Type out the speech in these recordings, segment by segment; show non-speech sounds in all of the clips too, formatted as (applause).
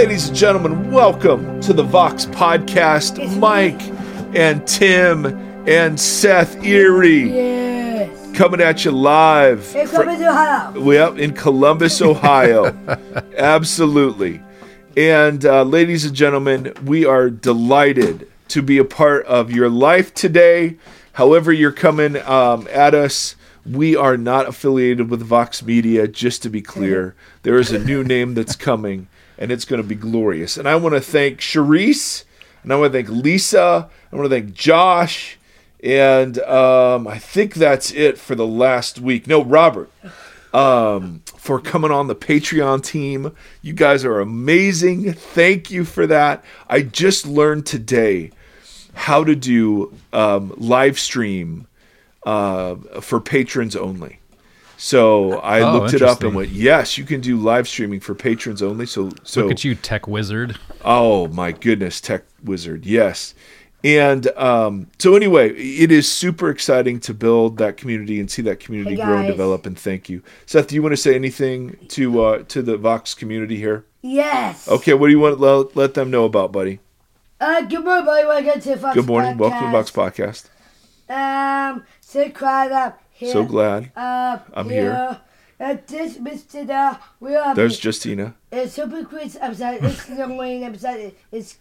Ladies and gentlemen, welcome to the Vox Podcast. It's Mike me. and Tim and Seth Erre Yes. coming at you live. It's fr- coming to Ohio. Yep, in Columbus, Ohio. (laughs) Absolutely. And uh, ladies and gentlemen, we are delighted to be a part of your life today. However, you're coming um, at us. We are not affiliated with Vox Media, just to be clear. (laughs) There is a new name that's coming, and it's going to be glorious. And I want to thank Charisse, and I want to thank Lisa, I want to thank Josh, and um, I think that's it for the last week. No, Robert um, for coming on the Patreon team. You guys are amazing. Thank you for that. I just learned today how to do um, live stream uh, for patrons only. So I Oh, looked it up and went, yes, you can do live streaming for patrons only. So, so Look at you, tech wizard. Oh my goodness, Tech Wizard, yes. And um, so anyway, it is super exciting to build that community and see that community Hey, grow and develop. And thank you, Seth. Do you want to say anything to uh, to the Vox community here? Yes. Okay, what do you want to let, let them know about, buddy? Uh, good morning, buddy. Welcome to the Fox Good morning, welcome to Vox Podcast. Podcast. Um, so glad I'm here. So glad. Uh, I'm here. here. Uh, this Mr. Da, we are. There's Justina. It's super quiz episode. It's snowing episode. It's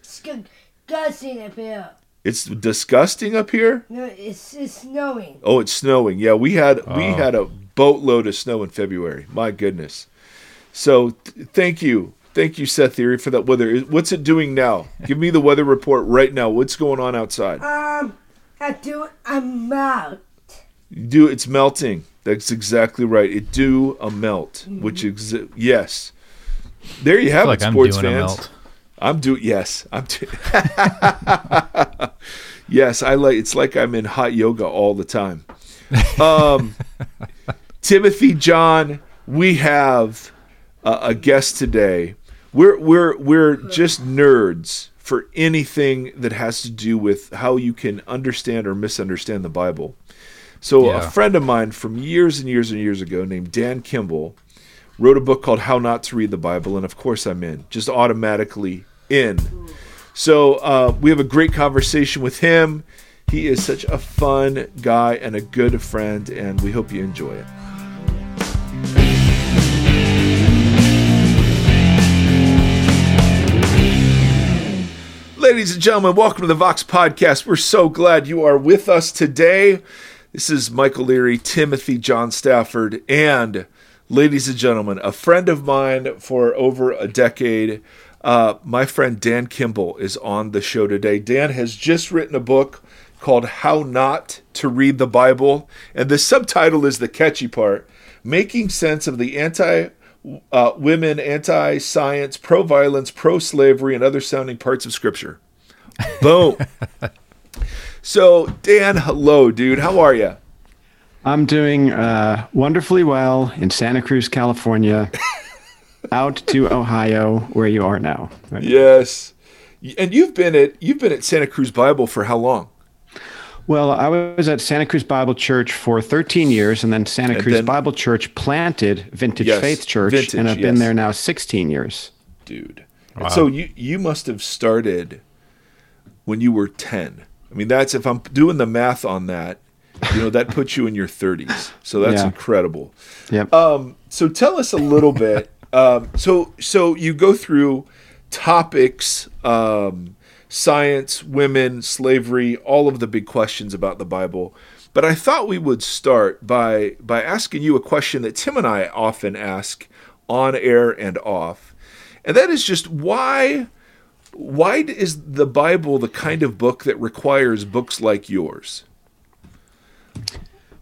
disgusting up here. It's disgusting up here. No, it's, it's snowing. Oh, it's snowing. Yeah, we had we Oh. had a boatload of snow in February. My goodness. So th- thank you, thank you, Seth Erre, for that weather. What's it doing now? (laughs) Give me the weather report right now. What's going on outside? Um, I do. I'm out. Do it's melting. That's exactly right. It do a melt, which exi- yes. There you have it, like I'm sports doing a fans. melt. I'm doing yes. I'm do- (laughs) yes. I like. It's like I'm in hot yoga all the time. Um, (laughs) Timothy John, we have a, a guest today. We're we're we're just nerds for anything that has to do with how you can understand or misunderstand the Bible. So a friend of mine from years and years and years ago named Dan Kimball wrote a book called How Not to Read the Bible, and of course I'm in, just automatically in. So uh, we have a great conversation with him. He is such a fun guy and a good friend, and we hope you enjoy it. Ladies and gentlemen, welcome to the Vox Podcast. We're so glad you are with us today. This is Michael Erre, Timothy John Stafford, and ladies and gentlemen, a friend of mine for over a decade. Uh, my friend Dan Kimball is on the show today. Dan has just written a book called How Not to Read the Bible, and the subtitle is the catchy part Making Sense of the Anti uh, Women, Anti Science, Pro Violence, Pro Slavery, and Other Sounding Parts of Scripture. Boom. (laughs) so, Dan, hello, dude. How are you? I'm doing uh, wonderfully well in Santa Cruz, California, (laughs) out to Ohio, where you are now. Right? Yes. And you've been at you've been at Santa Cruz Bible for how long? Well, I was at Santa Cruz Bible Church for 13 years, and then Santa And Cruz then- Bible Church planted Vintage Yes, Faith Church, Vintage, and I've yes. been there now 16 years. Dude. And so you you must have started when you were 10. I mean, that's if I'm doing the math on that, you know, that (laughs) puts you in your 30s. So that's Yeah. incredible. Yep. Um, so tell us a little (laughs) bit. Um, so so you go through topics, um, science, women, slavery, all of the big questions about the Bible. But I thought we would start by by asking you a question that Tim and I often ask on air and off, and that is just why why is the Bible the kind of book that requires books like yours?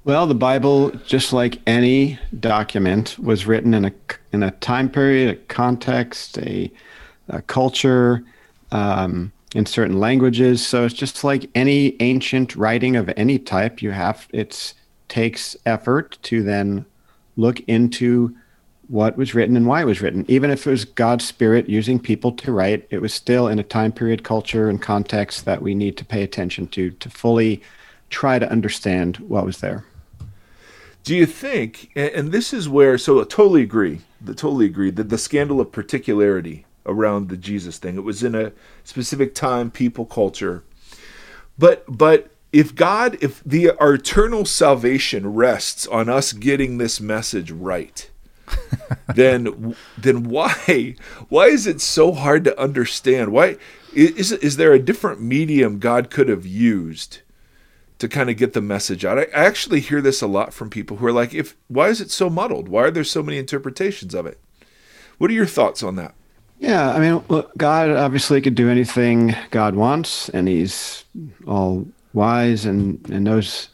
Well, the Bible, just like any document, was written in a in a time period, a context, a, a culture, um, in certain languages. So it's just like any ancient writing of any type. You have it takes effort to then look into what was written and why it was written. Even if it was God's Spirit using people to write, it was still in a time period, culture, and context that we need to pay attention to to fully try to understand what was there. Do you think, and this is where, so I totally agree, I totally agree that the scandal of particularity around the Jesus thing. It was in a specific time, people, culture. But but if God, if the our eternal salvation rests on us getting this message right, (laughs) then then why why is it so hard to understand? Why is is there a different medium God could have used to kind of get the message out? I, I actually hear this a lot from people who are like, if why is it so muddled? Why are there so many interpretations of it? What are your thoughts on that? Yeah, I mean, look, God obviously could do anything God wants, and He's all wise and, and knows.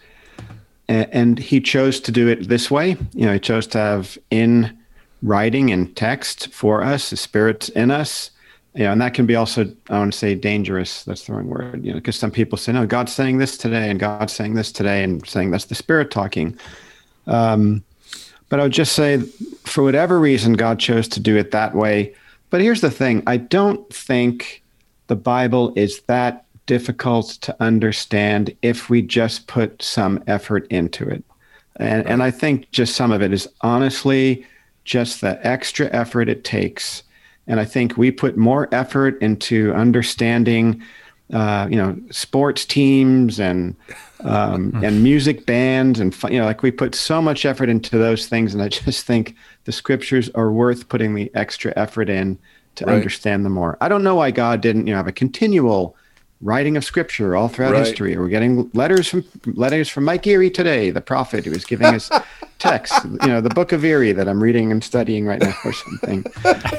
And, He chose to do it this way. You know, He chose to have in writing and text for us, the Spirit in us. You know, and that can be also, I want to say, dangerous. That's the wrong word. You know, because some people say, "No, God's saying this today, and God's saying this today," and saying that's the Spirit talking. Um, but I would just say, for whatever reason, God chose to do it that way but here's the thing I don't think the Bible is that difficult to understand if we just put some effort into it. And, and I think just some of it is honestly just the extra effort it takes. And I think we put more effort into understanding, uh, you know, sports teams and um, (laughs) and music bands and you know, like we put so much effort into those things. And I just think the scriptures are worth putting the extra effort in to right. understand them more. I don't know why God didn't, you know, have a continual writing of scripture all throughout right. history. We're getting letters from letters from Mike Erre today, the prophet who is giving us (laughs) text, you know, the book of Erre that I'm reading and studying right now or something.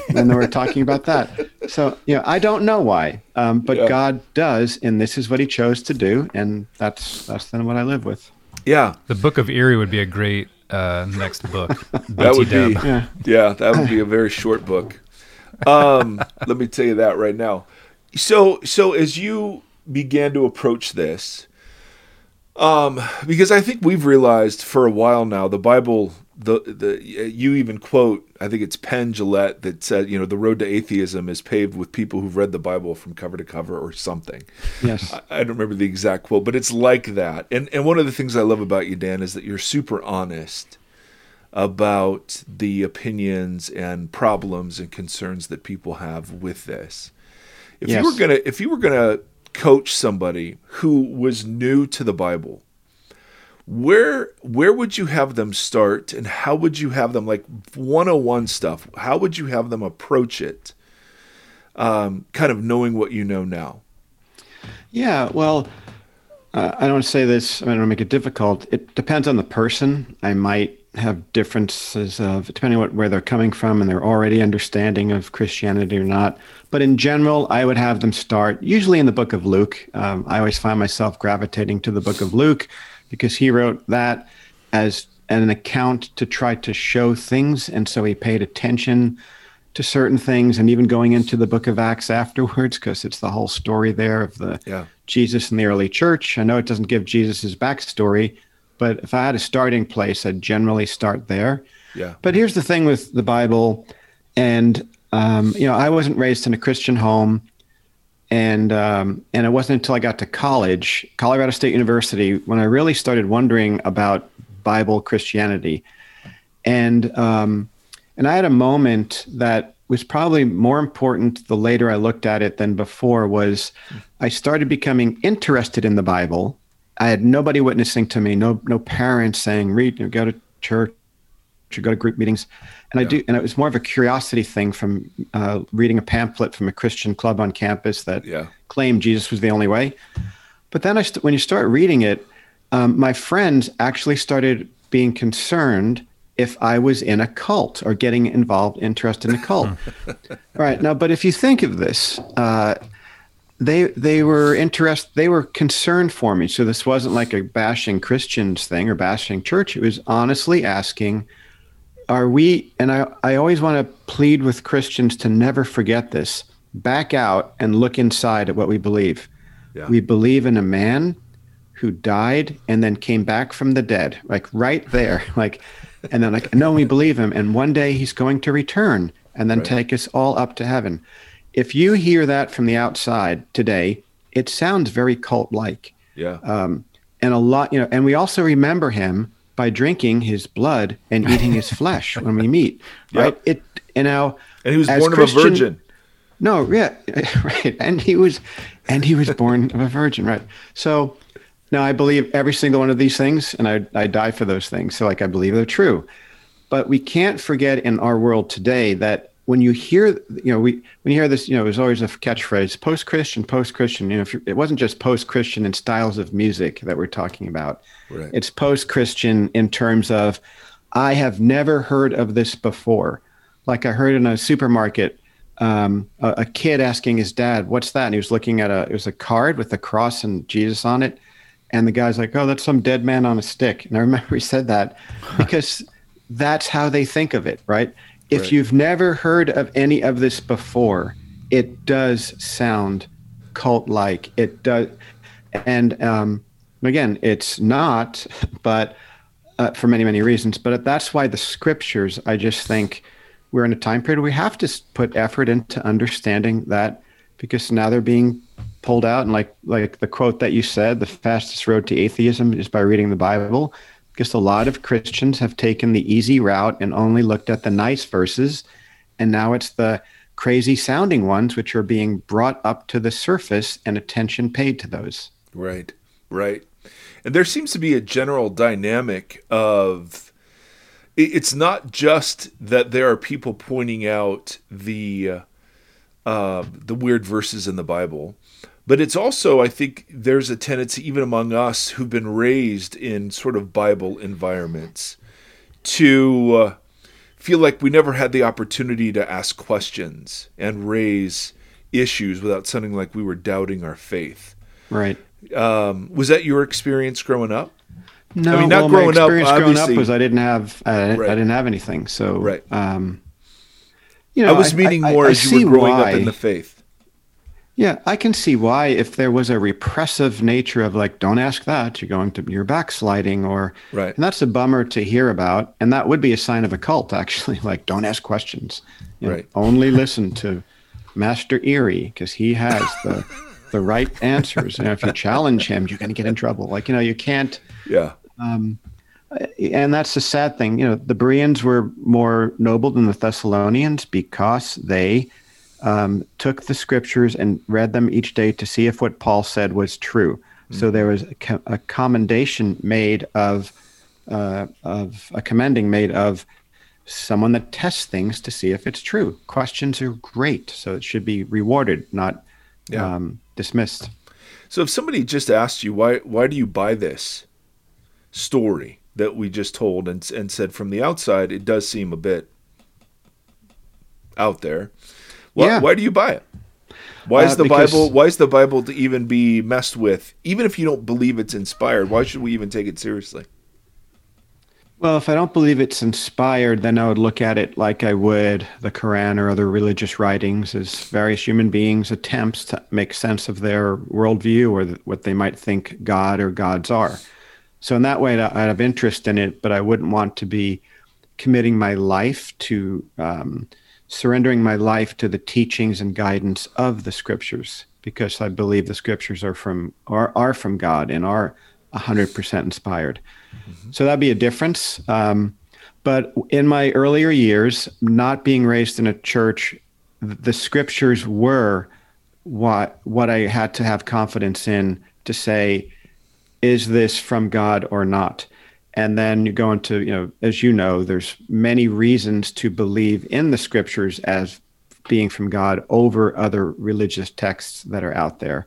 and then we're talking about that. So, you know, I don't know why, um, but yeah. God does, and this is what he chose to do. And that's, that's then what I live with. Yeah. The book of Erre would be a great uh, next book. (laughs) that would be, yeah. yeah, that would be a very short book. Um, let me tell you that right now. So, so as you began to approach this, um, because I think we've realized for a while now the Bible, the the you even quote, I think it's Penn Jillette that said, you know, the road to atheism is paved with people who've read the Bible from cover to cover or something. Yes, I, I don't remember the exact quote, but it's like that. And and one of the things I love about you, Dan, is that you're super honest about the opinions and problems and concerns that people have with this. If yes. you were gonna if you were gonna coach somebody who was new to the Bible, where where would you have them start and how would you have them like 101 stuff how would you have them approach it um, kind of knowing what you know now? Yeah well uh, i don't want to say this i don't want to make it difficult. It depends on the person. I might have differences of depending on what, where they're coming from and their already understanding of Christianity or not. But in general, I would have them start usually in the book of Luke. Um, I always find myself gravitating to the book of Luke because he wrote that as an account to try to show things, and so he paid attention to certain things, and even going into the book of Acts afterwards because it's the whole story there of the yeah. Jesus in the early church. I know it doesn't give Jesus' backstory but if I had a starting place, I'd generally start there. Yeah. But here's the thing with the Bible, and um, you know, I wasn't raised in a Christian home, and um, and it wasn't until I got to college, Colorado State University, when I really started wondering about Bible Christianity, and um, and I had a moment that was probably more important the later I looked at it than before. Was I started becoming interested in the Bible I had nobody witnessing to me, no no parents saying read, you know, go to church, or go to group meetings, and yeah. I do, and it was more of a curiosity thing from uh, reading a pamphlet from a Christian club on campus that yeah. claimed Jesus was the only way. But then I, st- when you start reading it, um, my friends actually started being concerned if I was in a cult or getting involved, interested in a cult. (laughs) right now, but if you think of this, uh, they they were interest they were concerned for me. So this wasn't like a bashing christians thing or bashing church. It was honestly asking are we and i i always want to plead with christians to never forget this. Back out and look inside at what we believe. Yeah. we believe in a man who died and then came back from the dead like right there (laughs) like and then like no we believe him. And one day he's going to return and then right. take us all up to heaven if you hear that from the outside today, it sounds very cult like. Yeah. Um, and a lot, you know, and we also remember him by drinking his blood and eating his (laughs) flesh when we meet, right? Yep. It, and now, and he was born Christian, of a virgin. No, yeah, (laughs) right. And he was, and he was born of a virgin, right? So, now I believe every single one of these things, and I I die for those things. So, like, I believe they're true. But we can't forget in our world today that when you hear, you know, we when you hear this, you know, there's always a catchphrase: post-Christian, post-Christian. You know, if it wasn't just post-Christian in styles of music that we're talking about. Right. It's post-Christian in terms of, I have never heard of this before. Like I heard in a supermarket, um, a, a kid asking his dad, "What's that?" And he was looking at a it was a card with a cross and Jesus on it, and the guy's like, "Oh, that's some dead man on a stick." And I remember he said that because that's how they think of it, right? If Right. you've never heard of any of this before, it does sound cult-like. It does, and um, again, it's not, but uh, for many many reasons. But that's why the scriptures, I just think, we're in a time period we have to put effort into understanding that because now they're being pulled out and like like the quote that you said the fastest road to atheism is by reading the bible because a lot of christians have taken the easy route and only looked at the nice verses and now it's the crazy sounding ones which are being brought up to the surface and attention paid to those Right, right. And there seems to be a general dynamic of it's not just that there are people pointing out the uh, the weird verses in the Bible, but it's also I think there's a tendency even among us who've been raised in sort of Bible environments to uh, feel like we never had the opportunity to ask questions and raise issues without sounding like we were doubting our faith. right Um, was that your experience growing up? no I mean, not well, growing my up, experience growing up was i didn't have uh, Right. i didn't have anything so Right. um you know I was meaning I- more I as you see were growing up in the faith. Yeah, I can see why if there was a repressive nature of like, don't ask that, you're going to you're backsliding, or Right. and that's a bummer to hear about, and that would be a sign of a cult (laughs) actually. Like, don't ask questions, You know, Right. Only listen to Master Erre because he has the (laughs) the right answers. And if you challenge him, you're going to get in trouble. Like you know, you can't Yeah. Um, and that's the sad thing. You know, the Bereans were more noble than the Thessalonians because they um, took the scriptures and read them each day to see if what Paul said was true. So there was a, co- a commendation made of uh, of a commending made of someone that tests things to see if it's true. Questions are great, so it should be rewarded, not Yeah. um, dismissed. So if somebody just asked you why why do you buy this story that we just told and and said from the outside it does seem a bit out there. Why, Yeah. why do you buy it? Why is Uh, the Bible why is the Bible to even be messed with? Even if you don't believe it's inspired, why should we even take it seriously? Well, if I don't believe it's inspired, then I would look at it like I would the Quran or other religious writings as various human beings' attempts to make sense of their worldview or th- what they might think God or gods are. So, in that way, I I have interest in it, but I wouldn't want to be committing my life to um, surrendering my life to the teachings and guidance of the scriptures because I believe the scriptures are from are, are from God and are 100% inspired. So that'd be a difference. Um, but in my earlier years, not being raised in a church, the scriptures were what what I had to have confidence in to say, is this from God or not? And then you go into, you know, as you know, there's many reasons to believe in the scriptures as being from God over other religious texts that are out there.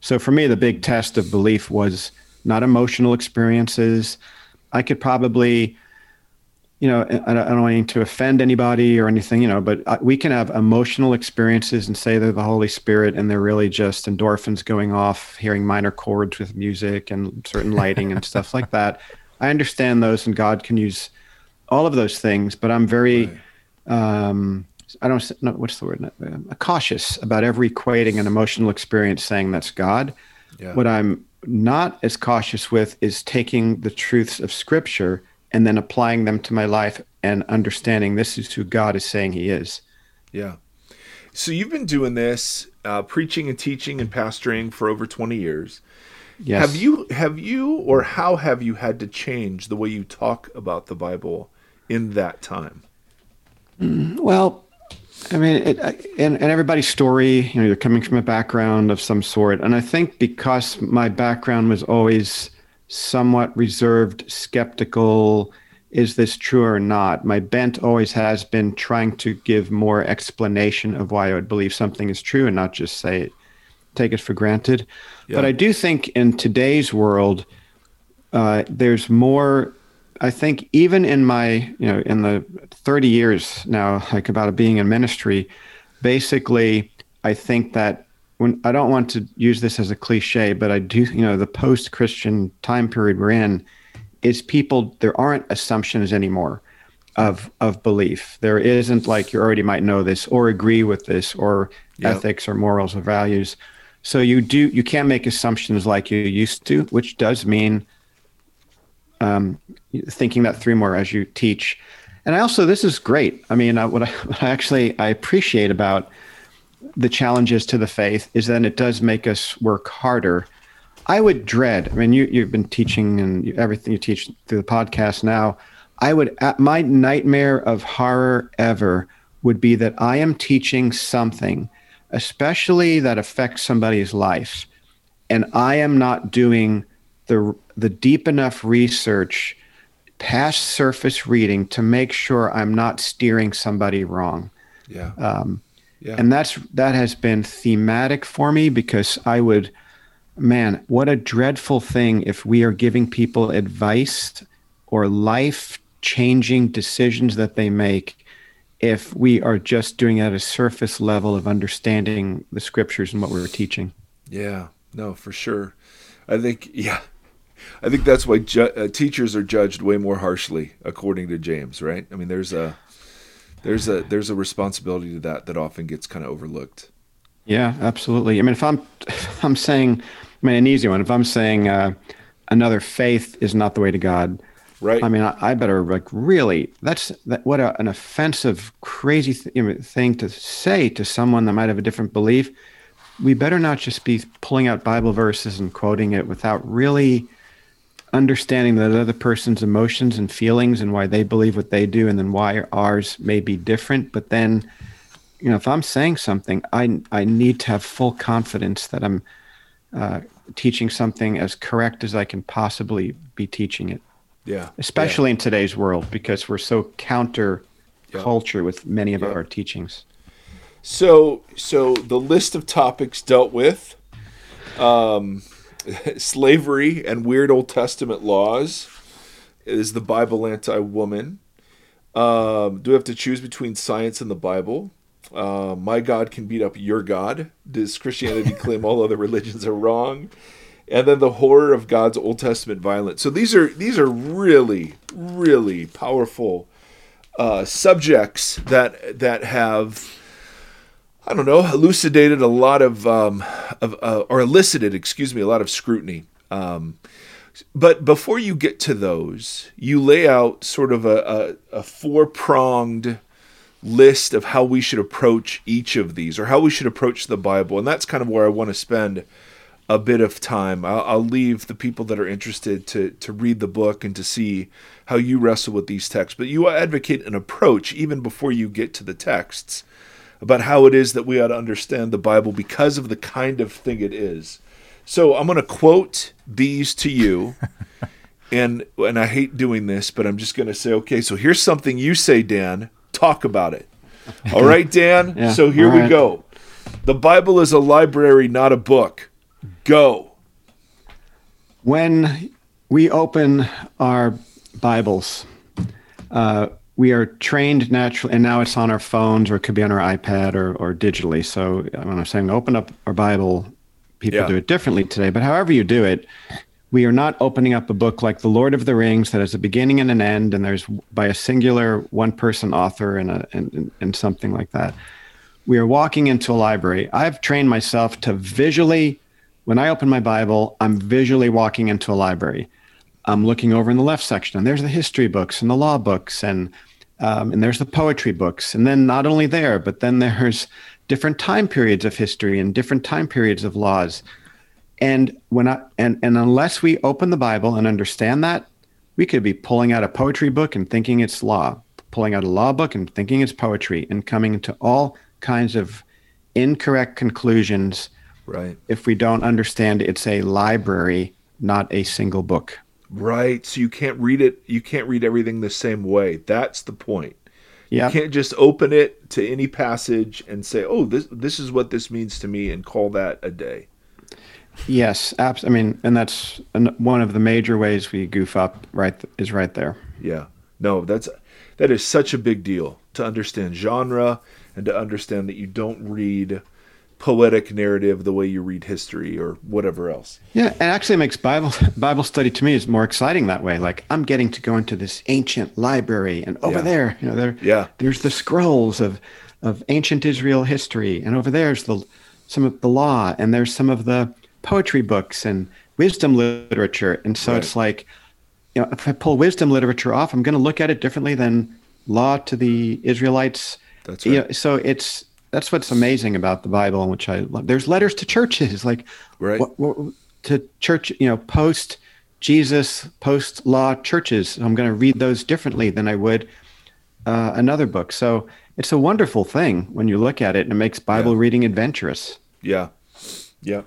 So for me, the big test of belief was not emotional experiences. I could probably, you know, I don't want to offend anybody or anything, you know, but we can have emotional experiences and say they're the Holy Spirit and they're really just endorphins going off, hearing minor chords with music and certain lighting and stuff like that. (laughs) I understand those and God can use all of those things, but I'm very, um, I don't no, what's the word? Uh, cautious about ever equating an emotional experience saying that's God. Yeah. What I'm not as cautious with is taking the truths of Scripture and then applying them to my life and understanding this is who God is saying He is. Yeah. So you've been doing this, uh, preaching and teaching and pastoring for over 20 years. Yes. Have you have you or how have you had to change the way you talk about the Bible in that time? Mm, well, I mean, it, and, and everybody's story, you know, you're coming from a background of some sort. And I think because my background was always somewhat reserved, skeptical, is this true or not? My bent always has been trying to give more explanation of why I would believe something is true and not just say it, take it for granted. Yeah. But I do think in today's world, uh, there's more I think even in my, you know, in the 30 years now, like about being in ministry, basically, I think that when I don't want to use this as a cliche, but I do, you know, the post Christian time period we're in is people, there aren't assumptions anymore of, of belief. There isn't like you already might know this or agree with this or Yep. ethics or morals or values. So you do, you can't make assumptions like you used to, which does mean um, thinking that through more as you teach. And I also, this is great. I mean, uh, what, I, (laughs) what I actually I appreciate about the challenges to the faith is that it does make us work harder. I would dread. I mean, you you've been teaching and you, everything you teach through the podcast now. I would uh, my nightmare of horror ever would be that I am teaching something, especially that affects somebody's life, and I am not doing the the deep enough research past surface reading to make sure I'm not steering somebody wrong. Yeah. Um, yeah. and that's that has been thematic for me because I would man, what a dreadful thing if we are giving people advice or life changing decisions that they make if we are just doing it at a surface level of understanding the scriptures and what we're teaching. Yeah, no, for sure. I think, yeah, I think that's why ju- uh, teachers are judged way more harshly, according to James. Right? I mean, there's a there's a there's a responsibility to that that often gets kind of overlooked. Yeah, absolutely. I mean, if I'm if I'm saying, I mean, an easy one. If I'm saying uh, another faith is not the way to God, Right? I mean, I, I better like really. That's that. What a, an offensive, crazy th- thing to say to someone that might have a different belief. We better not just be pulling out Bible verses and quoting it without really understanding that other person's emotions and feelings and why they believe what they do, and then why ours may be different. But then, you know, if I'm saying something, I I need to have full confidence that I'm uh, teaching something as correct as I can possibly be teaching it yeah. especially in today's world because we're so counter Yeah. culture with many of Yeah. our teachings. So, so the list of topics dealt with um, (laughs) slavery and weird Old Testament laws. Is the Bible anti-woman? Um, do we have to choose between science and the Bible? Uh, my God can beat up your God. Does Christianity (laughs) claim all other religions are wrong? And then the horror of God's Old Testament violence. So these are these are really really powerful uh, subjects that that have I don't know, elucidated a lot of, um, of uh, or elicited, excuse me, a lot of scrutiny. Um, but before you get to those, you lay out sort of a, a, a four pronged list of how we should approach each of these or how we should approach the Bible. And that's kind of where I want to spend a bit of time. I'll, I'll leave the people that are interested to, to read the book and to see how you wrestle with these texts. But you advocate an approach even before you get to the texts about how it is that we ought to understand the Bible because of the kind of thing it is. So I'm going to quote these to you. (laughs) and and I hate doing this, but I'm just going to say, okay, so here's something you say, Dan. Talk about it. All right, Dan? (laughs) Yeah, so here all we go. The Bible is a library, not a book. Go. When we open our Bibles, uh, we are trained naturally, and now it's on our phones or it could be on our iPad or, or digitally. So when I'm saying open up our Bible, people Yeah. do it differently today. But however you do it, we are not opening up a book like The Lord of the Rings that has a beginning and an end, and there's by a singular one person author and, a, and, and, and something like that. We are walking into a library. I've trained myself to visually, when I open my Bible, I'm visually walking into a library. I'm looking over in the left section, and there's the history books and the law books, and um, and there's the poetry books. And then not only there, but then there's different time periods of history and different time periods of laws. And when I and and unless we open the Bible and understand that, we could be pulling out a poetry book and thinking it's law, pulling out a law book and thinking it's poetry and coming to all kinds of incorrect conclusions Right. if we don't understand it's a library, not a single book. Right. So you can't read it. You can't read everything the same way. That's the point. Yeah. You can't just open it to any passage and say, "Oh, this this is what this means to me," and call that a day. Yes, abs- I mean, and that's an, one of the major ways we goof up. Right, th- is right there. Yeah. No, that's that is such a big deal to understand genre and to understand that you don't read poetic narrative the way you read history or whatever else. Yeah, it actually makes Bible Bible study to me is more exciting that way. Like I'm getting to go into this ancient library, and over Yeah. there, you know, there, Yeah. there's the scrolls of of ancient Israel history, and over there's the some of the law, and there's some of the poetry books and wisdom literature, and so Right. it's like, you know, if I pull wisdom literature off, I'm going to look at it differently than law to the Israelites. That's You right. know, so it's that's what's amazing about the Bible, which I love. There's letters to churches, (laughs) like Right. what, what, to church, you know, post Jesus, post law churches. I'm going to read those differently than I would uh, another book. So it's a wonderful thing when you look at it, and it makes Bible Yeah. reading adventurous. Yeah. Yeah.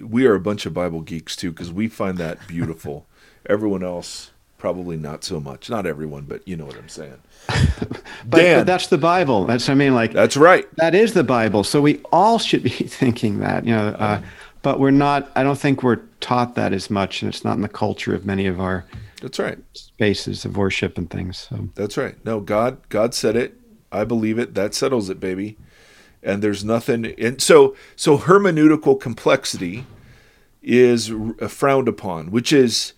We are a bunch of Bible geeks too because we find that beautiful. (laughs) everyone else probably not so much. Not everyone, but you know what I'm saying. (laughs) But, but that's the Bible. That's I mean, like That's right. that is the Bible. So we all should be (laughs) thinking that, you know. Uh, but we're not. I don't think we're taught that as much, and it's not in the culture of many of our That's right. spaces of worship and things. So That's right. No, God God said it. I believe it. That settles it, baby. And there's nothing and so so hermeneutical complexity is frowned upon, which is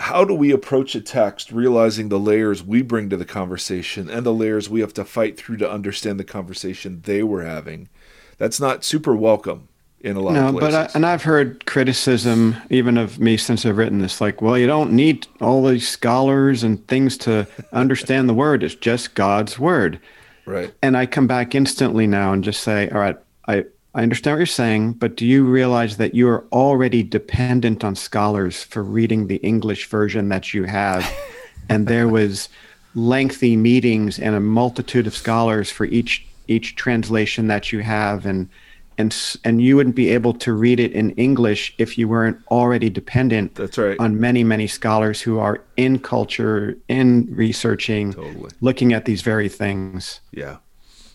how do we approach a text realizing the layers we bring to the conversation and the layers we have to fight through to understand the conversation they were having? That's not super welcome in a lot no, of but places. I, and I've heard criticism even of me since I've written this. Like, well, you don't need all these scholars and things to (laughs) understand the word. It's just God's word. right. And I come back instantly now and just say, all right, I, I understand what you're saying, but do you realize that you are already dependent on scholars for reading the English version that you have? (laughs) and there was lengthy meetings and a multitude of scholars for each each translation that you have and and and you wouldn't be able to read it in English if you weren't already dependent That's right. on many many scholars who are in culture in researching Totally. looking at these very things Yeah.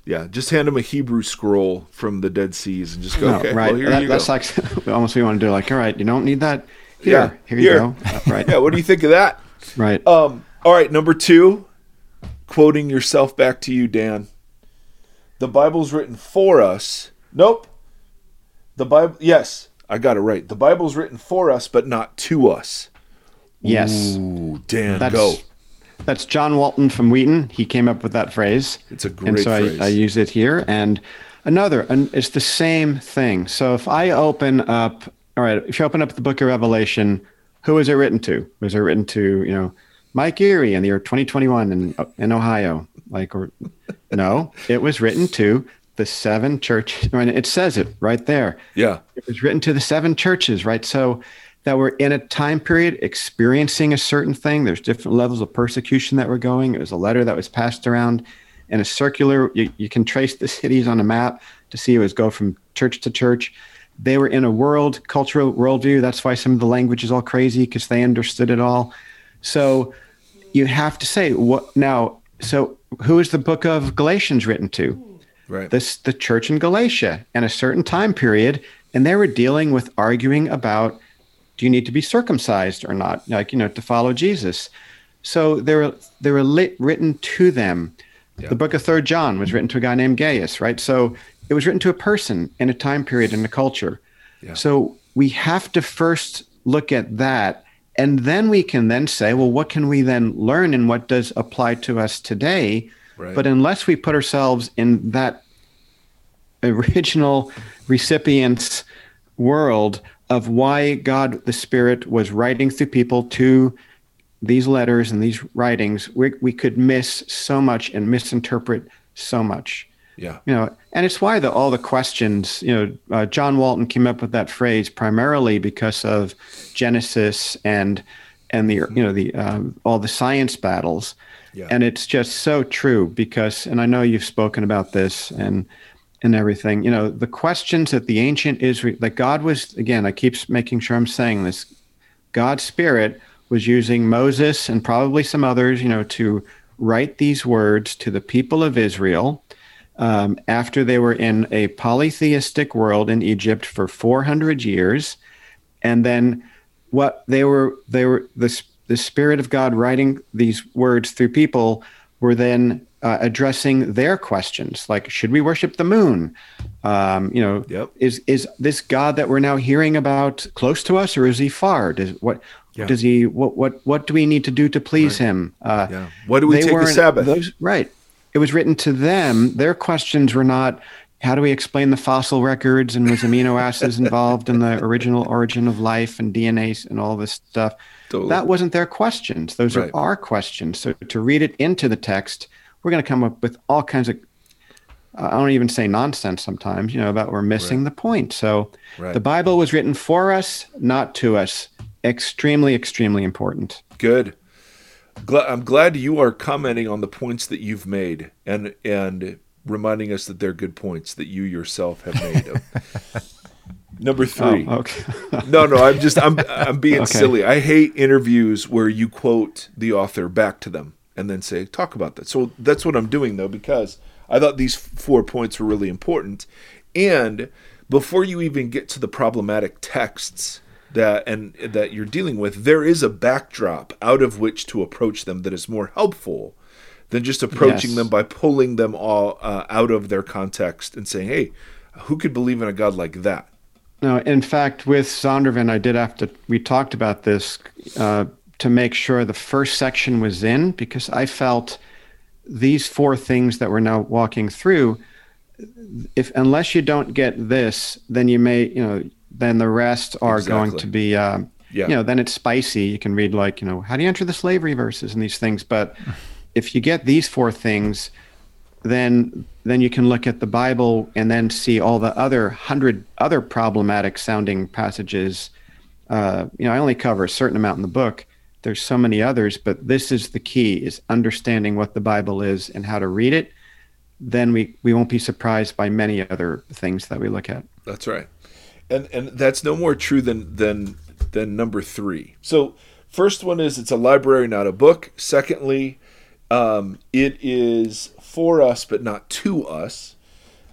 Yeah. Just hand him a Hebrew scroll from the Dead Seas and just go, No, okay, right. well, here That- you that's go. like (laughs) almost we want to do like, all right, you don't need that. Here, Yeah, here you here. go. (laughs) Uh, Right, yeah, what do you think of that? right. Um, all right, number two, quoting yourself back to you, Dan. The Bible's written for us. Nope. The Bible, yes, I got it right. The Bible's written for us, but not to us. yes, Ooh, Dan, that's go. That's John Walton from Wheaton. He came up with that phrase. It's a and so phrase. I, I use it here. And another, and it's the same thing. So if I open up, all right, if you open up the Book of Revelation, who is it written to? Was it written to you know Mike Erre in the year 2021 in in Ohio? Like, or (laughs) no, it was written to the seven churches. I mean, it says it right there. yeah, it was written to the seven churches, right? So that were in a time period experiencing a certain thing. There's different levels of persecution that were going. It was a letter that was passed around in a circular. You, you can trace the (laughs) cities on a map to see it was go from church to church. They were in a world cultural worldview. That's why some of the language is all crazy because they understood it all. So you have to say what now. So who is the book of Galatians written to? right. this the church in Galatia in a certain time period, and they were dealing with arguing about do you need to be circumcised or not, like you know, to follow Jesus. So they were they were lit, written to them. Yeah. The book of Third John was written to a guy named Gaius, right? So it was written to a person in a time period in a culture. Yeah. So we have to first look at that, and then we can then say, well, what can we then learn, and what does apply to us today? Right. But unless we put ourselves in that (laughs) original recipient's world of why God the Spirit was writing through people to these letters and these writings, we, we could miss so much and misinterpret so much. yeah, You know, and it's why the, all the questions, you know, uh, John Walton came up with that phrase primarily because of Genesis and and the you know the um, all the science battles, Yeah. and it's just so true because and I know you've spoken about this and and everything. You know the questions that the ancient Israel that God was again. I keep making sure I'm saying this. God's spirit was using Moses and probably some others, you know, to write these words to the people of Israel um, after they were in a polytheistic world in Egypt for 400 years, and then what they were they were the the spirit of God writing these words through people were then uh, addressing their questions like should we worship the moon um, you know Yep. is is this God that we're now hearing about close to us or is he far does what Yeah. does he what what what do we need to do to please him uh, Yeah. Why do we take weren't- Sabbath? Those, right. It was written to them. Their questions were not how do we explain the fossil records and was amino (laughs) acids involved in the original origin of life and DNA and all this stuff. Totally. That wasn't their questions. Those Right. are our questions. So to read it into the text, we're going to come up with all kinds of I don't even say nonsense sometimes, you know, about we're missing the point. So Right. the Bible was written for us, not to us. Extremely, extremely important. Good. I'm glad you are commenting on the points that you've made and and reminding us that they're good points that you yourself have made. (laughs) Number three. Oh, okay. (laughs) No, no, I'm just I'm I'm being Okay. silly. I hate interviews where you quote the author back to them and then say talk about that. So that's what I'm doing though because I thought these four points were really important. And before you even get to the problematic texts that and that you're dealing with, there is a backdrop out of which to approach them that is more helpful than just approaching Yes. them by pulling them all uh, out of their context and saying, "Hey, who could believe in a God like that?" now in fact, with Zondervan, I did have to. We talked about this uh, to make sure the first section was in because I felt these four things that we're now walking through. If unless you don't get this, then you may, you know, then the rest are going to be, uh, Yeah. you know, then it's spicy. You can read like, you know, how do you enter the slavery verses and these things. But (laughs) if you get these four things, then then you can look at the Bible and then see all the other hundred other problematic sounding passages. Uh, you know, I only cover a certain amount in the book. There's so many others, but this is the key: is understanding what the Bible is and how to read it. Then we we won't be surprised by many other things that we look at. That's right. And and that's no more true than than than number 3. So first one is it's a library not a book. Secondly, um, it is for us but not to us.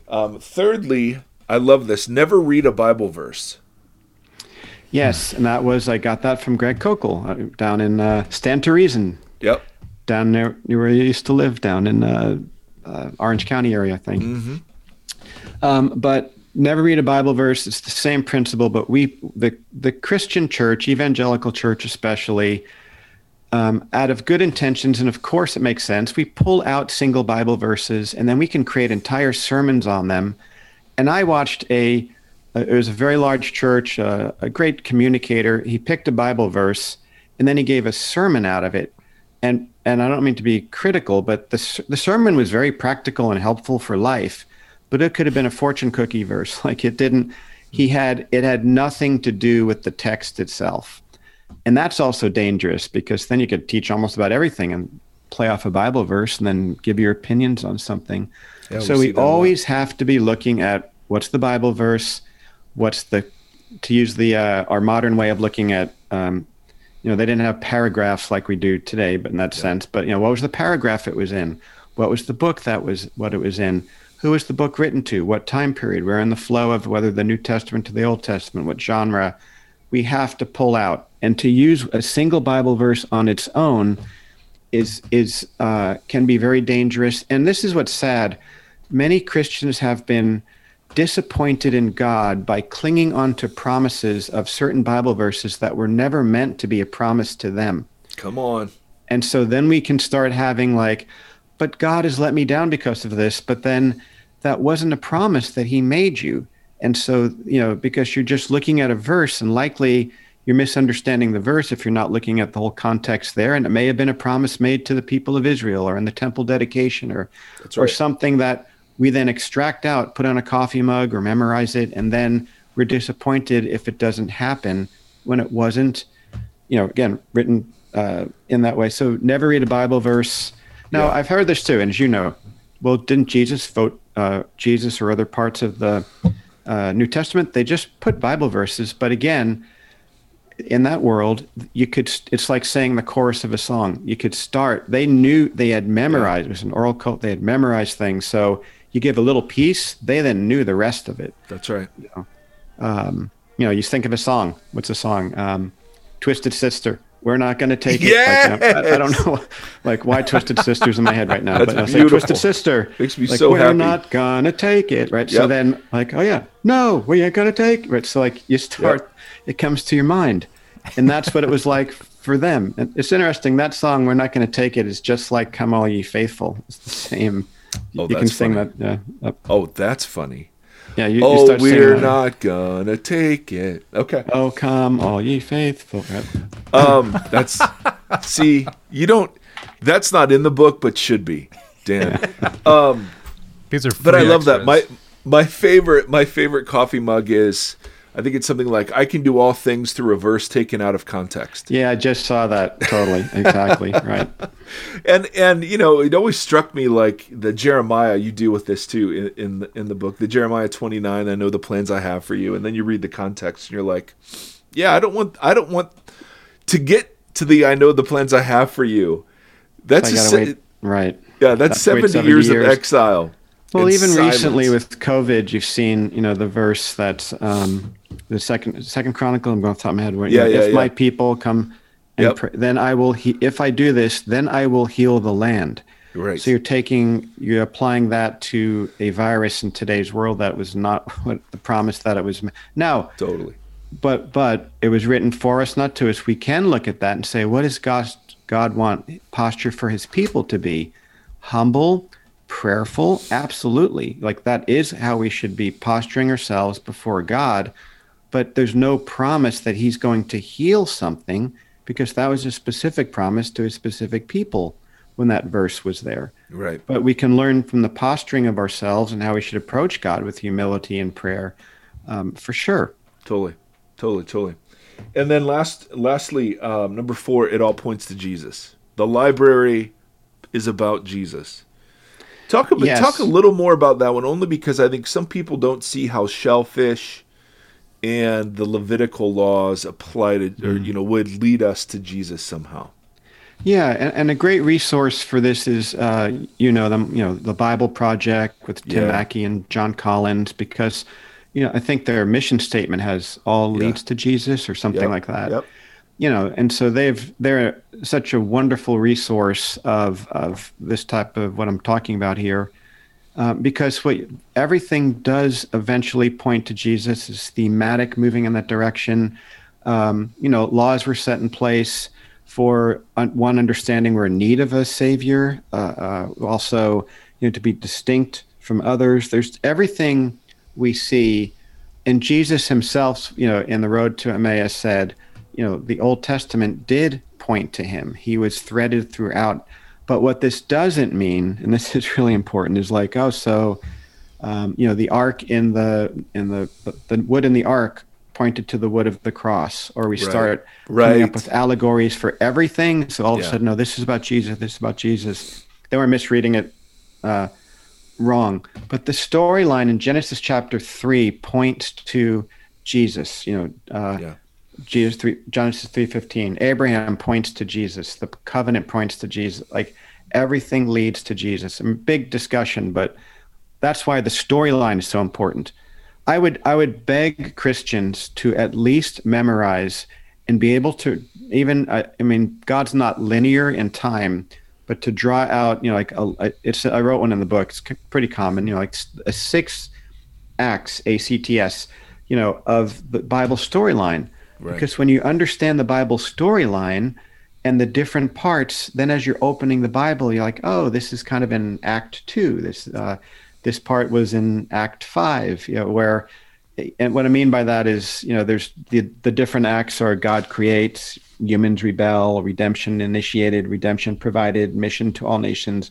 Um, thirdly, I love this. Never read a Bible verse. Yes, and that was I got that from Greg Koukl uh, down in uh, Stand to Reason, Yep. down there near where I used to live, down in uh, uh, Orange County area, I think. Um, but never read a Bible verse. It's the same principle, but we, the the Christian church, evangelical church especially, um, out of good intentions, and of course it makes sense, we pull out single Bible verses, and then we can create entire sermons on them. And I watched a, it was a very large church, uh, a great communicator. He picked a Bible verse, and then he gave a sermon out of it. And and I don't mean to be critical, but the the sermon was very practical and helpful for life. But it could have been a fortune cookie verse. (laughs) Like it didn't. He had it had nothing to do with the text itself, and that's also dangerous because then you could teach almost about everything and play off a Bible verse and then give your opinions on something. Yeah, so we we see that a lot. always have to be looking at what's the Bible verse, what's the to use the uh, our modern way of looking at um, you know they didn't have paragraphs like we do today but in that sense but you know what was the paragraph it was in? What was the book that was what it was in? Who was the book written to? What time period? We're in the flow of whether the new testament to the old testament what genre? We have to pull out. And to use a single bible verse on its own is is uh, can be very dangerous. And this is what's sad. Many christians have been disappointed in God by clinging on to promises of certain Bible verses that were never meant to be a promise to them. Come on. And so then we can start having like, but God has let me down because of this, but then that wasn't a promise that he made you. And so, you know, because you're just looking at a verse and likely you're misunderstanding the verse if you're not looking at the whole context there. And it may have been a promise made to the people of Israel or in the temple dedication or, That's or something that we then extract out, put on a coffee mug or memorize it. And then we're disappointed if it doesn't happen when it wasn't, you know, again, written uh, in that way. So never read a Bible verse. Now, Yeah. I've heard this too, and as you know, well, didn't Jesus vote uh, Jesus or other parts of the uh, New Testament? They just put Bible verses, but again, in that world, you could. It's like saying the chorus of a song. You could start. They knew they had memorized. It was an oral cult. They had memorized things. So you give a little piece. They then knew the rest of it. That's right. Um, you know, you think of a song. What's a song? Um, Twisted Sister. We're not going to take it. Like, I, I don't know, (laughs) like why Twisted Sister's in my head right now. That's but I'll say beautiful. Twisted Sister. Makes me like, so we're happy. not gonna take it, right? So then, like, oh yeah, no, we ain't gonna take, it, right? So like, you start, it comes to your mind, and that's what it was like (laughs) for them. And it's interesting that song, "We're Not Gonna Take It," is just like "Come All Ye Faithful." It's the same. Oh, you can that's sing funny. that. Yeah, uh, Oh, that's funny. yeah. You, you Oh, start singing we're that. not gonna take it. Okay. Oh, come all ye faithful. Right? Um, that's see, you don't. That's not in the book, but should be. Dan. Um, These are but I free love that. My my favorite my favorite coffee mug is. I think it's something like I can do all things through a verse taken out of context. Yeah, I just saw that. Totally, (laughs) exactly, right. and and you know it always struck me like the Jeremiah you deal with this too in in the, in the book the Jeremiah 29 I know the plans I have for you and then you read the context and you're like yeah I don't want I don't want to get to the I know the plans I have for you that's a wait. Right. yeah that's Have 70, 70 years, years. of exile Well, even silence. recently with COVID, you've seen, you know, the verse that um, the second second chronicle. I'm going off the top of my head. Where, you Yeah, know, yeah, if yeah. my people come, and Yep. pray, then I will. He- if I do this, then I will heal the land. right So you're taking, you're applying that to a virus in today's world that was not (laughs) what the promise that it was. Now, totally but but it was written for us, not to us. We can look at that and say, what does God God want posture for His people to be? Humble, prayerful, absolutely. Like that is how we should be posturing ourselves before God. But there's no promise that He's going to heal something because that was a specific promise to a specific people when that verse was there. right But we can learn from the posturing of ourselves and how we should approach God with humility and prayer, um, for sure. totally totally totally and then last lastly um, number four it all points to Jesus the library is about Jesus Talk a Yes. talk a little more about that one, only because I think some people don't see how shellfish and the Levitical laws apply to, or Mm-hmm. you know, would lead us to Jesus somehow. Yeah, and, and a great resource for this is, uh, you know, them, you know, the Bible Project with Tim Yeah. Mackie and Jon Collins, because, you know, I think their mission statement has all Yeah. leads to Jesus or something Yep, like that. Yep. You know, and so they've they're such a wonderful resource of of this type of what I'm talking about here, uh, because what everything does eventually point to Jesus is thematic, moving in that direction. Um, you know, laws were set in place for un- one understanding we're in need of a savior. Uh, uh, also, you know, to be distinct from others. There's everything we see, and Jesus himself, you know, in the road to Emmaus said, you know, the Old Testament did point to him. He was threaded throughout. But what this doesn't mean, and this is really important, is like, oh, so um, you know, the ark in the in the the wood in the ark pointed to the wood of the cross, or we Right. start coming Right. up with allegories for everything. So all of a sudden, no, this is about Jesus. This is about Jesus. They were misreading it uh, wrong. But the storyline in Genesis chapter three points to Jesus. You know, uh, Yeah. Jesus three Genesis three fifteen. Abraham points to Jesus. The covenant points to Jesus. Like everything leads to Jesus. A big discussion, but that's why the storyline is so important. I would I would beg Christians to at least memorize and be able to even I, I mean God's not linear in time, but to draw out you know like a, it's I wrote one in the book. It's pretty common. You know like a six acts A C T S you know of the Bible storyline Right. because when you understand the Bible storyline and the different parts, then as you're opening the Bible, you're like, oh, this is kind of in Act Two. This uh, this part was in Act Five. You know, where and what I mean by that is, you know, there's the the different acts are God creates, humans rebel, redemption initiated, redemption provided, mission to all nations,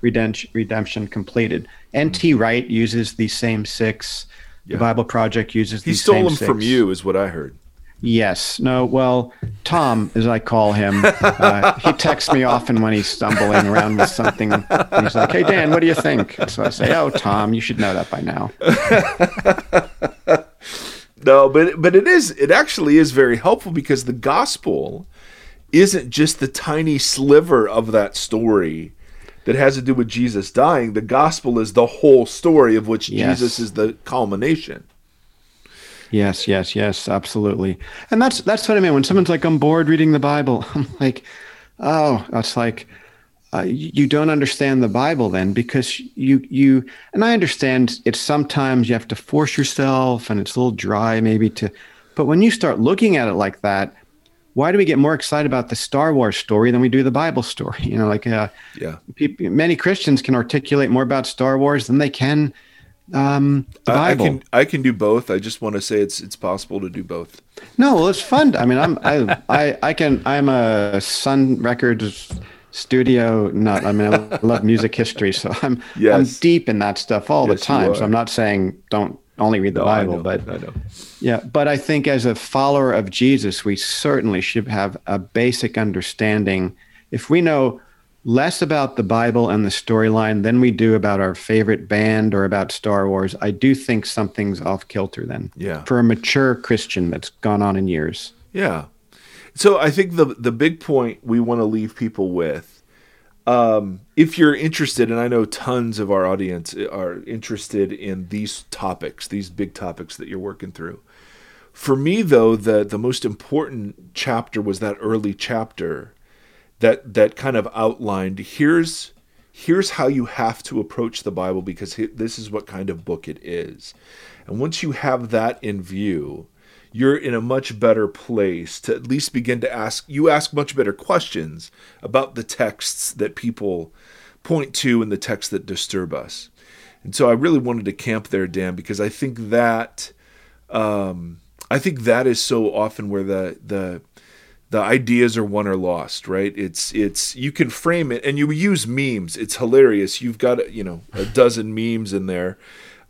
redemption redemption completed. N.T. Wright uses these same six. Yeah. The Bible Project uses He stole them from six. you, is what I heard. Yes. No. Well, Tom, as I call him, uh, he texts me often when he's stumbling around with something. And he's like, "Hey, Dan, what do you think?" So I say, "Oh, Tom, you should know that by now." (laughs) No, but but it is it actually is very helpful because the gospel isn't just the tiny sliver of that story that has to do with Jesus dying. The gospel is the whole story of which Yes. Jesus is the culmination. Yes, yes, yes, absolutely. And that's that's what I mean when someone's like, "I'm bored reading the Bible." (laughs) I'm like, "Oh, that's like." Uh, you don't understand the Bible then because you you and I understand it's sometimes you have to force yourself and it's a little dry maybe to but when you start looking at it like that why do we get more excited about the Star Wars story than we do the Bible story (laughs) you know like uh, Yeah. many Christians can articulate more about Star Wars than they can um, the I, I can I can do both. I just want to say it's it's possible to do both. No, well, it's fun. I mean, I'm I I, I can I'm a Sun Records studio nut. I mean, I love music history, so I'm I'm deep in that stuff all Yes, the time. So. I'm not saying don't only read the No, Bible, know, but yeah, but I think as a follower of Jesus, we certainly should have a basic understanding. If we know less about the Bible and the storyline than we do about our favorite band or about Star Wars, I do think something's off kilter then. Yeah. For a mature Christian that's gone on in years. Yeah. So I think the the big point we want to leave people with, um, if you're interested, and I know tons of our audience are interested in these topics, these big topics that you're working through. For me, though, the the most important chapter was that early chapter that that kind of outlined here's here's how you have to approach the Bible because this is what kind of book it is. And once you have that in view, you're in a much better place to at least begin to ask you ask much better questions about the texts that people point to and the texts that disturb us. And so I really wanted to camp there, Dan, because I think that um, I think that is so often where the the the ideas are won or lost, right? It's it's you can frame it and you use memes. It's hilarious. You've got you know a dozen memes in there.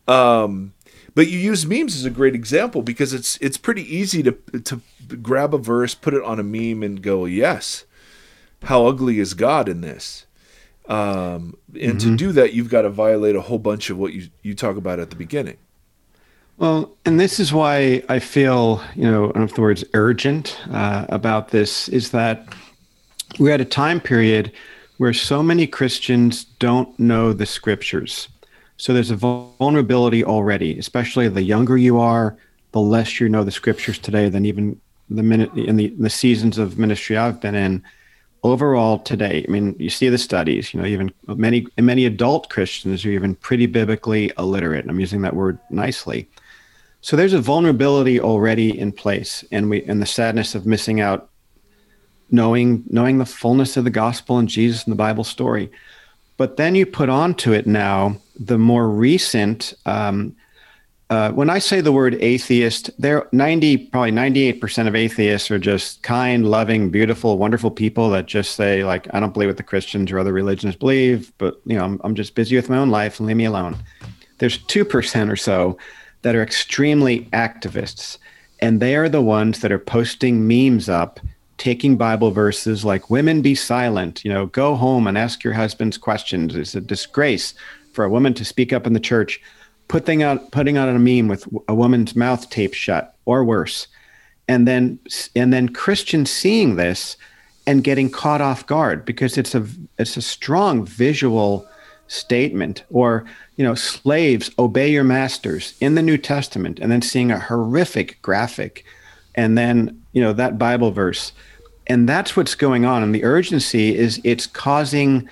Um, but you use memes as a great example because it's it's pretty easy to to grab a verse, put it on a meme, and go, yes, how ugly is God in this? Um, and to do that, you've got to violate a whole bunch of what you you talk about at the beginning. Well, and this is why I feel, you know, I don't know if the word's urgent uh, about this, is that we're at a time period where so many Christians don't know the scriptures. So there's a vulnerability already, especially the younger you are, the less you know the scriptures today than even the minute in the, in the seasons of ministry I've been in. Overall, today, I mean, you see the studies. You know, even many many adult Christians are even pretty biblically illiterate. I'm using that word nicely. So there's a vulnerability already in place, and we and the sadness of missing out, knowing knowing the fullness of the gospel and Jesus and the Bible story. But then you put onto it now the more recent. Um, uh, when I say the word atheist, there 90 probably 98% of atheists are just kind, loving, beautiful, wonderful people that just say like I don't believe what the Christians or other religions believe, but you know I'm, I'm just busy with my own life and leave me alone. There's 2% or so that are extremely activists, and they are the ones that are posting memes up, taking Bible verses like "Women be silent," you know, go home and ask your husbands questions. It's a disgrace for a woman to speak up in the church. Putting out putting out a meme with a woman's mouth taped shut, or worse, and then and then Christians seeing this and getting caught off guard because it's a it's a strong visual statement or you know slaves obey your masters in the new testament and then seeing a horrific graphic and then you know that bible verse. And that's what's going on. And the urgency is it's causing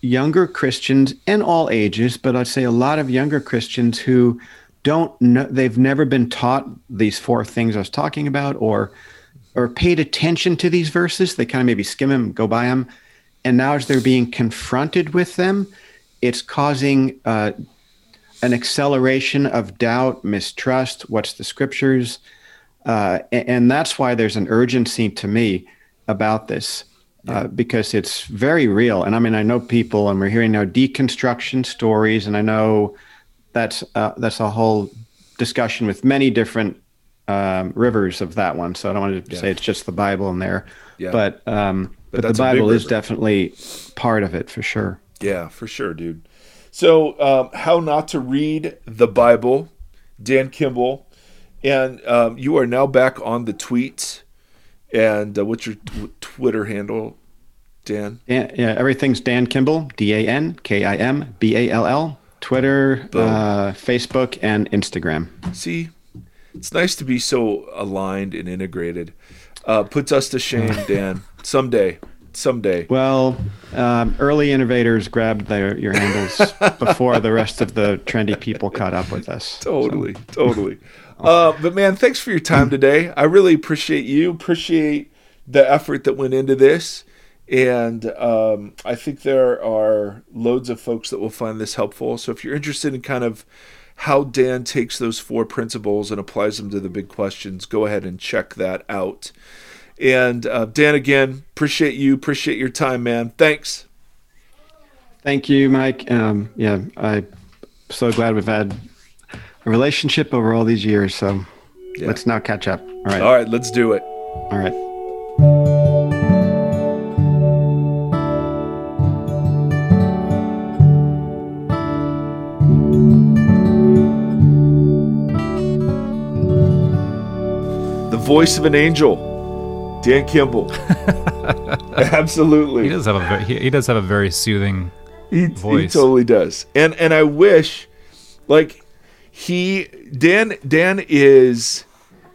younger christians in all ages but i'd say a lot of younger christians who don't know they've never been taught these four things i was talking about or or paid attention to these verses. They kind of maybe skim them go by them and now as they're being confronted with them it's causing uh, an acceleration of doubt, mistrust. What's the scriptures? Uh, and, and that's why there's an urgency to me about this uh, because it's very real. And I mean, I know people, and we're hearing now deconstruction stories, and I know that's uh, that's a whole discussion with many different um, rivers of that one. So I don't want to Yeah. say it's just the Bible in there, Yeah. but um, But but, the that's a big Bible is definitely part of it for sure. Yeah, for sure, dude. So, um, how not to read the Bible, Dan Kimball, and um, you are now back on the tweets. And uh, what's your t- Twitter handle, Dan? Dan, yeah, everything's Dan Kimball, D A N K I M B A L L. Twitter, uh, Facebook, and Instagram. See, it's nice to be so aligned and integrated. Uh, puts us to shame, Dan. (laughs) Someday, someday. Well, um, early innovators grabbed their your handles (laughs) before the rest of the trendy people caught up with us. Totally, totally. Uh, but man, thanks for your time today. I really appreciate you. Appreciate the effort that went into this, and um, I think there are loads of folks that will find this helpful. So if you're interested in kind of how Dan takes those four principles and applies them to the big questions, go ahead and check that out. And uh, Dan, again, appreciate you. Appreciate your time, man. Thanks. Thank you, Mike. Um, yeah, I'm so glad we've had a relationship over all these years. So Yeah. let's now catch up. All right. All right, let's do it. All right. The voice of an angel, Dan Kimball. (laughs) Absolutely. He does have a very, he, he does have a very soothing. He, he totally does. And and I wish like he Dan Dan is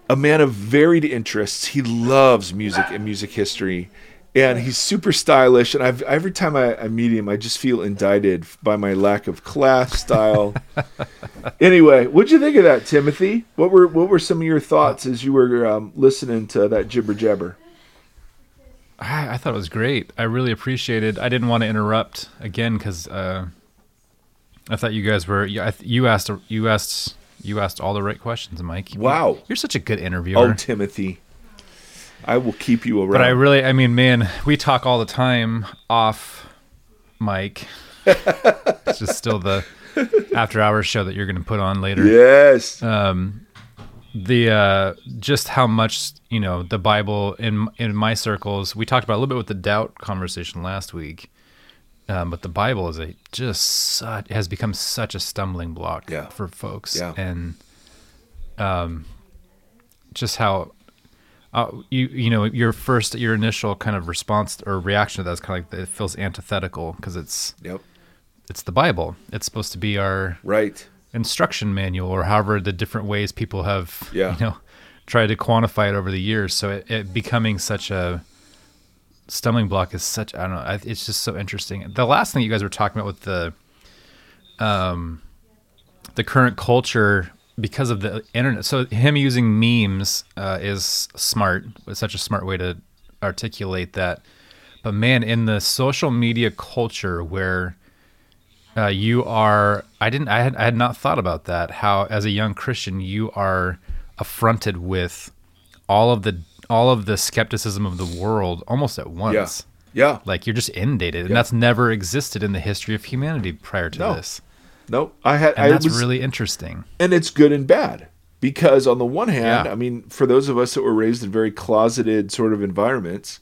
a man of varied interests. He loves music and music history. And he's super stylish. And I've every time I, I meet him, I just feel indicted by my lack of class, style. (laughs) anyway, what'd you think of that, Timothy? What were what were some of your thoughts as you were um, listening to that jibber jabber? I, I thought it was great. I really appreciated. It. I didn't want to interrupt again because uh, I thought you guys were. You, I you asked. You asked. You asked all the right questions, Mike. Wow. You're such a good interviewer. Oh, Timothy, I will keep you around. But I really, I mean, man, we talk all the time off mic. (laughs) it's just still the after hours show that you're going to put on later. yes. Um, the uh, just how much you know the Bible in in my circles. We talked about a little bit with the doubt conversation last week. Um, but the Bible is a just such, has become such a stumbling block Yeah. for folks, Yeah. and um, just how uh, you you know your first your initial kind of response or reaction to that is kind of like it feels antithetical because it's Yep. it's the Bible. It's supposed to be our Right. Instruction manual or however the different ways people have Yeah. you know tried to quantify it over the years. So it, it becoming such a stumbling block is such I don't know. It's just so interesting. The last thing you guys were talking about with the um the current culture because of the internet. So him using memes uh, is smart. It's such a smart way to articulate that. But man, in the social media culture where uh, you are, I didn't, I had, I had not thought about that. How as a young Christian you are affronted with all of the all of the skepticism of the world almost at once. Yeah. Yeah. Like you're just inundated, Yeah. and that's never existed in the history of humanity prior to No. this. No, I had. And I that's was, really interesting. and it's good and bad because on the one hand, Yeah. I mean, for those of us that were raised in very closeted sort of environments,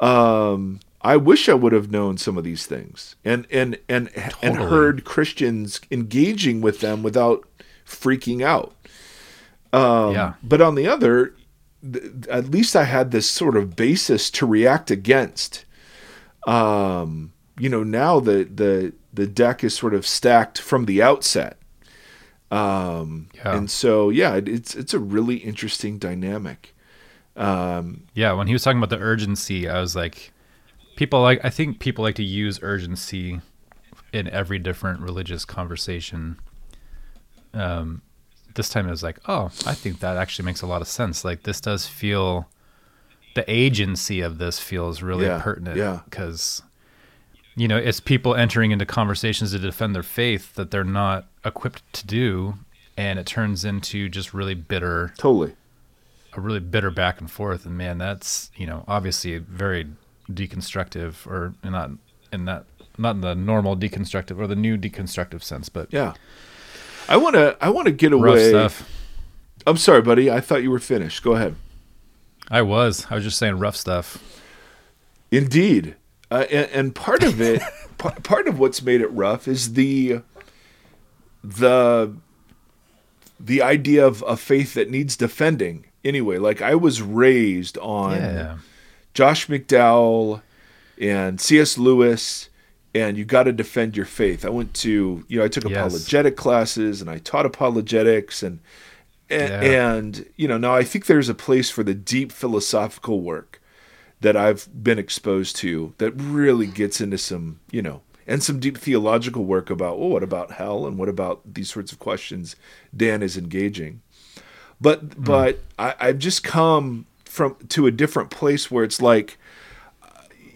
um, I wish I would have known some of these things and and and and heard Christians engaging with them without freaking out. Um, Yeah. But on the other, th- at least I had this sort of basis to react against. Um, you know, now the the the deck is sort of stacked from the outset. Um, Yeah. and so yeah, it, it's it's a really interesting dynamic. Um, Yeah, when he was talking about the urgency, I was like, people like I think people like to use urgency in every different religious conversation. Um, this time it was like, oh, I think that actually makes a lot of sense. Like this does feel, the agency of this feels really Yeah, pertinent. yeah. because, you know, it's people entering into conversations to defend their faith that they're not equipped to do, and it turns into just really bitter totally. a really bitter back and forth and man that's you know obviously very deconstructive or not in that not in the normal deconstructive or the new deconstructive sense but Yeah. I want to I want to get away stuff I'm sorry, buddy. I thought you were finished. Go ahead. I was. I was just saying rough stuff. Indeed, uh, and, and part of it, (laughs) p- part of what's made it rough is the the the idea of a faith that needs defending. Anyway, like I was raised on Yeah. Josh McDowell and C.S. Lewis, and you got to defend your faith. I went to, you know, I took Yes. apologetic classes and I taught apologetics and and, Yeah. and you know, now I think there's a place for the deep philosophical work that I've been exposed to that really gets into some, you know, and some deep theological work about, well, what about hell and what about these sorts of questions Dan is engaging. But hmm. but I, I've just come from to a different place where it's like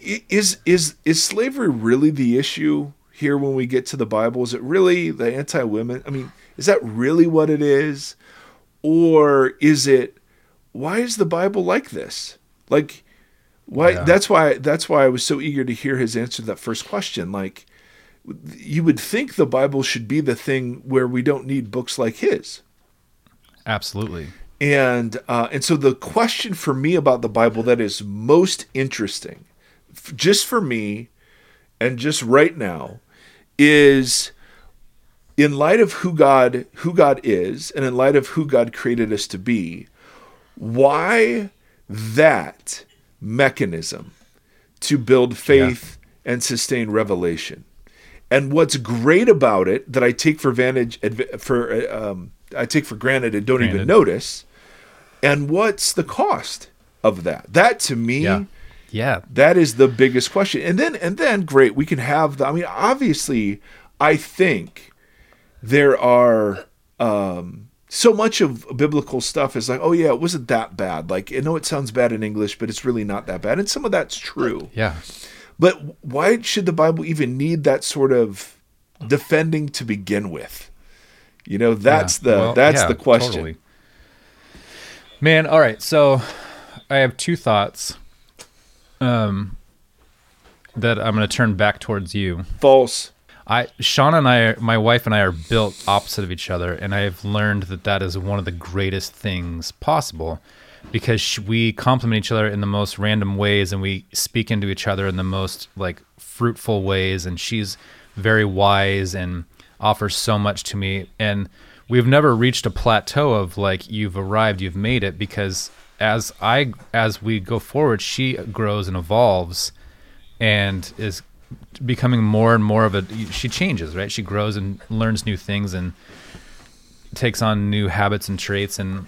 is is is slavery really the issue here when we get to the Bible? Is it really the anti-women? I mean, is that really what it is, or is it why is the Bible like this? Like, why? Yeah. That's why that's why I was so eager to hear his answer to that first question. Like, you would think the Bible should be the thing where we don't need books like his. Absolutely. And uh, and so the question for me about the Bible that is most interesting, f- just for me, and just right now, is in light of who God who God is, and in light of who God created us to be, why that mechanism to build faith and sustain revelation. And what's great about it that I take for vantage adv- for uh, um, I take for granted and don't even notice, and what's the cost of that? That to me, Yeah. Yeah. that is the biggest question. And then and then great, we can have the I mean obviously I think there are um so much of biblical stuff is like, oh yeah, it wasn't that bad. Like I know it sounds bad in English, but it's really not that bad. And some of that's true. Yeah. But why should the Bible even need that sort of defending to begin with? You know, that's Yeah. the Well, that's yeah, the question. totally. Man, all right. So I have two thoughts um that I'm going to turn back towards you. False. I Sean and I, my wife and I, are built opposite of each other, and I have learned that that is one of the greatest things possible, because we complement each other in the most random ways, and we speak into each other in the most like fruitful ways. And she's very wise and offers so much to me, and we've never reached a plateau of like you've arrived, you've made it, because as I as we go forward, she grows and evolves and is becoming more and more of a she changes right? She grows and learns new things and takes on new habits and traits. And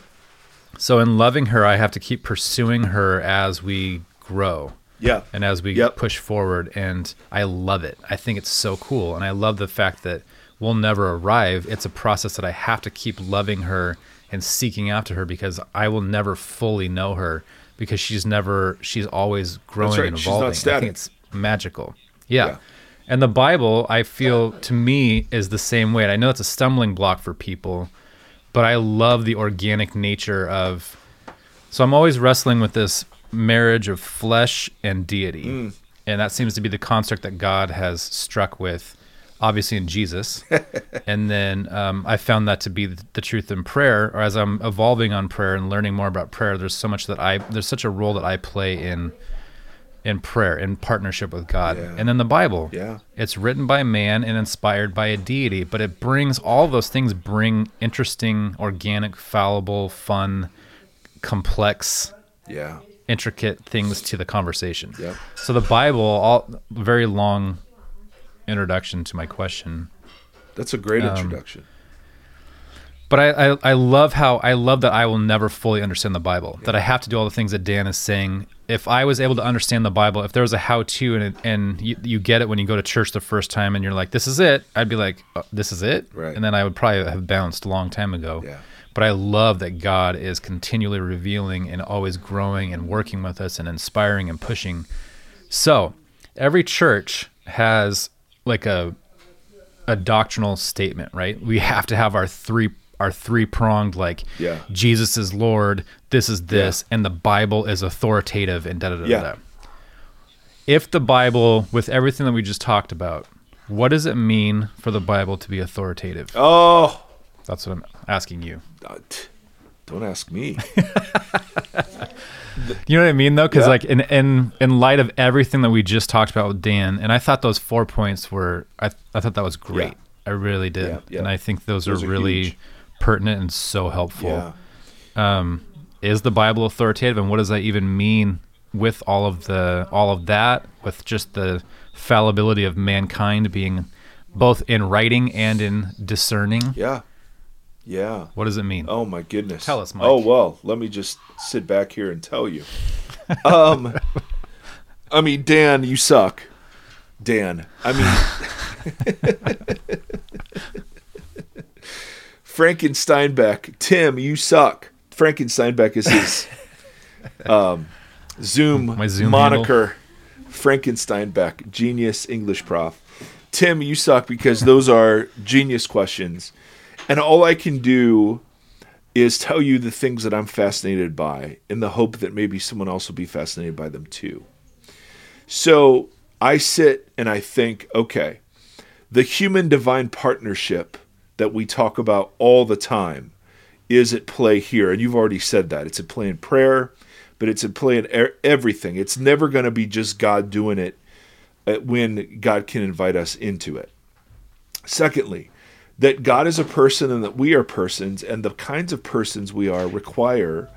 so in loving her i have to keep pursuing her as we grow Yeah. and as we Yep. push forward. And i love it. I think it's so cool. And i love the fact that we'll never arrive it's a process that i have to keep loving her and seeking after her because i will never fully know her because she's never she's always growing right. and She's not evolving i static. think it's magical yeah. Yeah. and the bible i feel to me is the same way and i know it's a stumbling block for people but i love the organic nature of so I'm always wrestling with this marriage of flesh and deity. Mm. And that seems to be the construct that God has struck with, obviously in Jesus. (laughs) and then um, I found that to be the, the truth in prayer. Or as I'm evolving on prayer and learning more about prayer, there's so much that I, there's such a role that I play in in prayer, in partnership with God. Yeah. And then the Bible. Yeah. It's written by man and inspired by a deity, but it brings all those things bring interesting, organic, fallible, fun, complex, Yeah. intricate things to the conversation. Yep. So the Bible, all very long introduction to my question. That's a great Um, introduction. But I, I, I love how I love that I will never fully understand the Bible. That I have to do all the things that Dan is saying. If I was able to understand the Bible, if there was a how-to and it, and you, you get it when you go to church the first time and you're like, "This is it," I'd be like, "Uh, "This is it," Right. and then I would probably have bounced a long time ago. Yeah. But I love that God is continually revealing and always growing and working with us and inspiring and pushing. So every church has like a a doctrinal statement, right? We have to have our three our three pronged like Yeah. Jesus is Lord, this is this, and the Bible is authoritative and da da da Yeah. da. If the Bible, with everything that we just talked about, what does it mean for the Bible to be authoritative? Oh, That's what I'm asking you. uh, Don't ask me. (laughs) You know what I mean, though, because Yeah. like in in in light of everything that we just talked about with Dan, and I thought those four points were, I I thought that was great. Yeah. I really did, Yeah, yeah. and I think those, Those are are really huge. pertinent and so helpful. Um, is the Bible authoritative, and what does that even mean with all of the all of that, with just the fallibility of mankind being both in writing and in discerning? Yeah. Yeah. What does it mean? Oh my goodness. Tell us, Mike. Oh well, let me just sit back here and tell you. Um I mean, Dan, you suck. Dan. I mean (laughs) Frankensteinbeck. Tim, you suck. Frankensteinbeck is his um Zoom, My Zoom moniker. Frankensteinbeck, genius English prof. Tim, you suck because those are genius questions. And all I can do is tell you the things that I'm fascinated by in the hope that maybe someone else will be fascinated by them too. So I sit and I think, okay, the human divine partnership that we talk about all the time is at play here. And you've already said that. It's at play in prayer, but it's at play in everything. It's never going to be just God doing it uh, when God can invite us into it. Secondly, that God is a person and that we are persons, and the kinds of persons we are require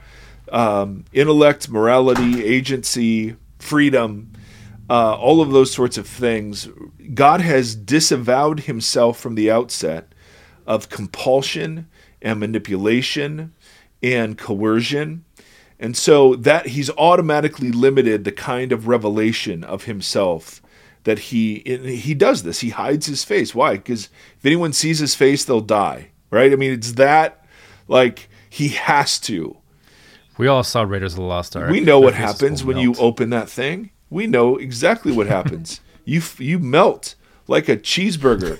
um, intellect, morality, agency, freedom, uh, all of those sorts of things. God has disavowed himself from the outset of compulsion and manipulation and coercion. And so that he's automatically limited the kind of revelation of himself that he he does this. He hides his face. Why? Because if anyone sees his face, they'll die. Right? I mean, it's that like he has to. We all saw Raiders of the Lost Ark. We know what happens when you open that thing. We know exactly what happens. (laughs) you you melt like a cheeseburger,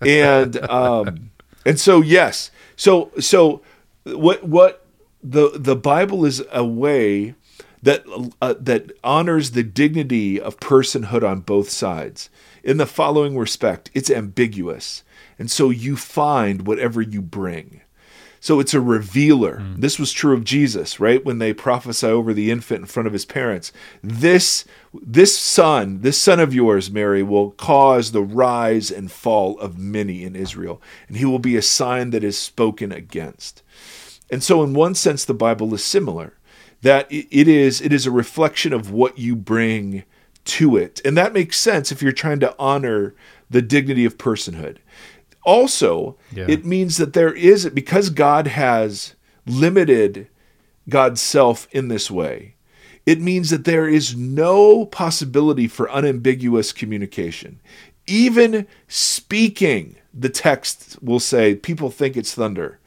and um, and so yes, so so what what the the Bible is a way that uh, that honors the dignity of personhood on both sides. In the following respect, it's ambiguous, and so you find whatever you bring. So it's a revealer. This was true of Jesus, right? When they prophesy over the infant in front of his parents. This this son, this son of yours, Mary, will cause the rise and fall of many in Israel, and he will be a sign that is spoken against. And so in one sense the Bible is similar that it is it is a reflection of what you bring to it. And that makes sense if you're trying to honor the dignity of personhood. Also, Yeah. it means that there is because God has limited God's self in this way. It means that there is no possibility for unambiguous communication. Even speaking, the text will say people think it's thunder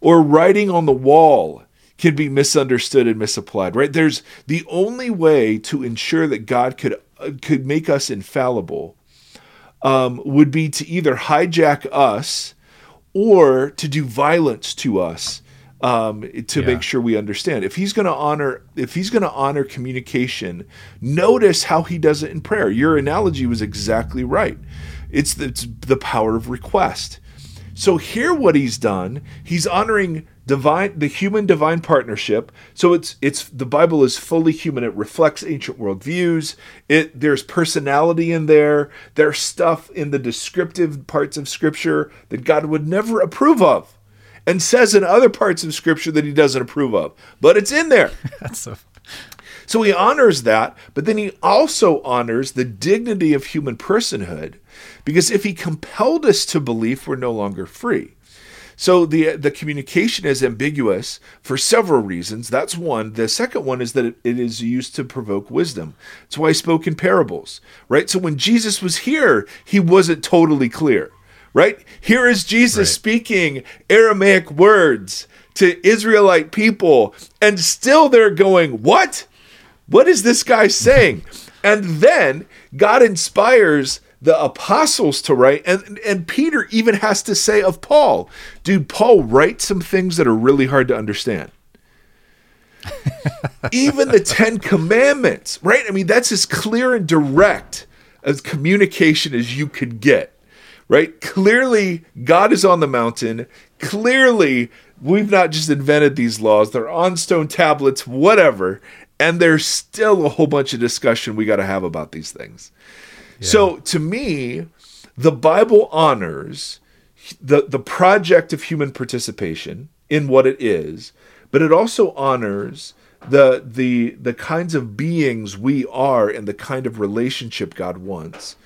or writing on the wall can be misunderstood and misapplied right there's the only way to ensure that god could uh, could make us infallible um, would be to either hijack us or to do violence to us um, to Yeah. make sure we understand. If he's going to honor, if he's going to honor communication, notice how he does it in prayer. Your analogy was exactly right. It's the, it's the power of request. So here, what he's done, he's honoring divine, the human divine partnership. So it's it's the Bible is fully human. It reflects ancient world views. It there's personality in there. There's stuff in the descriptive parts of Scripture that God would never approve of, and says in other parts of Scripture that He doesn't approve of. But it's in there. (laughs) That's so. So he honors that, but then he also honors the dignity of human personhood because if he compelled us to belief, we're no longer free. So the the communication is ambiguous for several reasons. That's one. The second one is that it, it is used to provoke wisdom. That's why I spoke in parables, right? So when Jesus was here, he wasn't totally clear, right? Here is Jesus Right. speaking Aramaic words to Israelite people, and still they're going, "What? What is this guy saying?" (laughs) and then God inspires the apostles to write, and and Peter even has to say of Paul, "Dude, Paul writes some things that are really hard to understand." (laughs) even the Ten Commandments, right? I mean, that's as clear and direct as communication as you could get, right? Clearly, God is on the mountain. Clearly, we've not just invented these laws, they're on stone tablets, whatever. And there's still a whole bunch of discussion we got to have about these things. So to me, the Bible honors the, the project of human participation in what it is, but it also honors the the the kinds of beings we are and the kind of relationship God wants.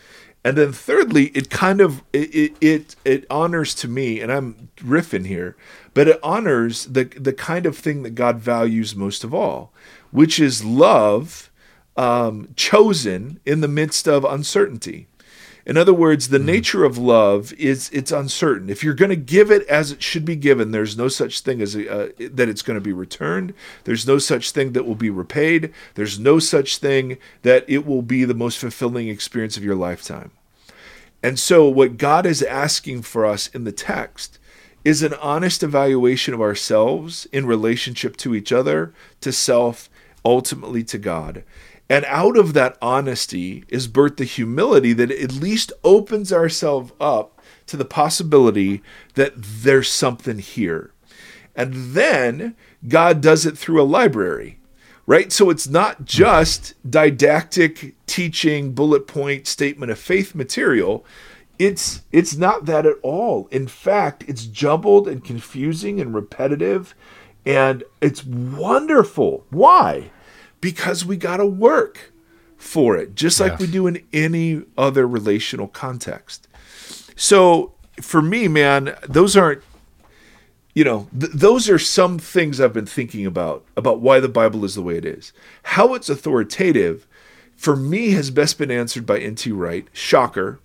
And then thirdly, it kind of it it it honors to me, and I'm riffing here, but it honors the the kind of thing that God values most of all, which is love um, chosen in the midst of uncertainty. In other words, the nature of love is it's uncertain. If you're going to give it as it should be given, there's no such thing as a, uh, that it's going to be returned. There's no such thing that will be repaid. There's no such thing that it will be the most fulfilling experience of your lifetime. And so, what God is asking for us in the text is an honest evaluation of ourselves in relationship to each other, to self, ultimately to God. And out of that honesty is birthed the humility that at least opens ourselves up to the possibility that there's something here. And then God does it through a library, right? So it's not just didactic teaching, bullet point statement of faith material. It's it's not that at all. In fact, it's jumbled and confusing and repetitive and it's wonderful. Why? Because we got to work for it, just like Yeah. we do in any other relational context. So for me, man, those aren't, you know, th- those are some things I've been thinking about, about why the Bible is the way it is. How it's authoritative, for me, has best been answered by N.T. Wright. Shocker.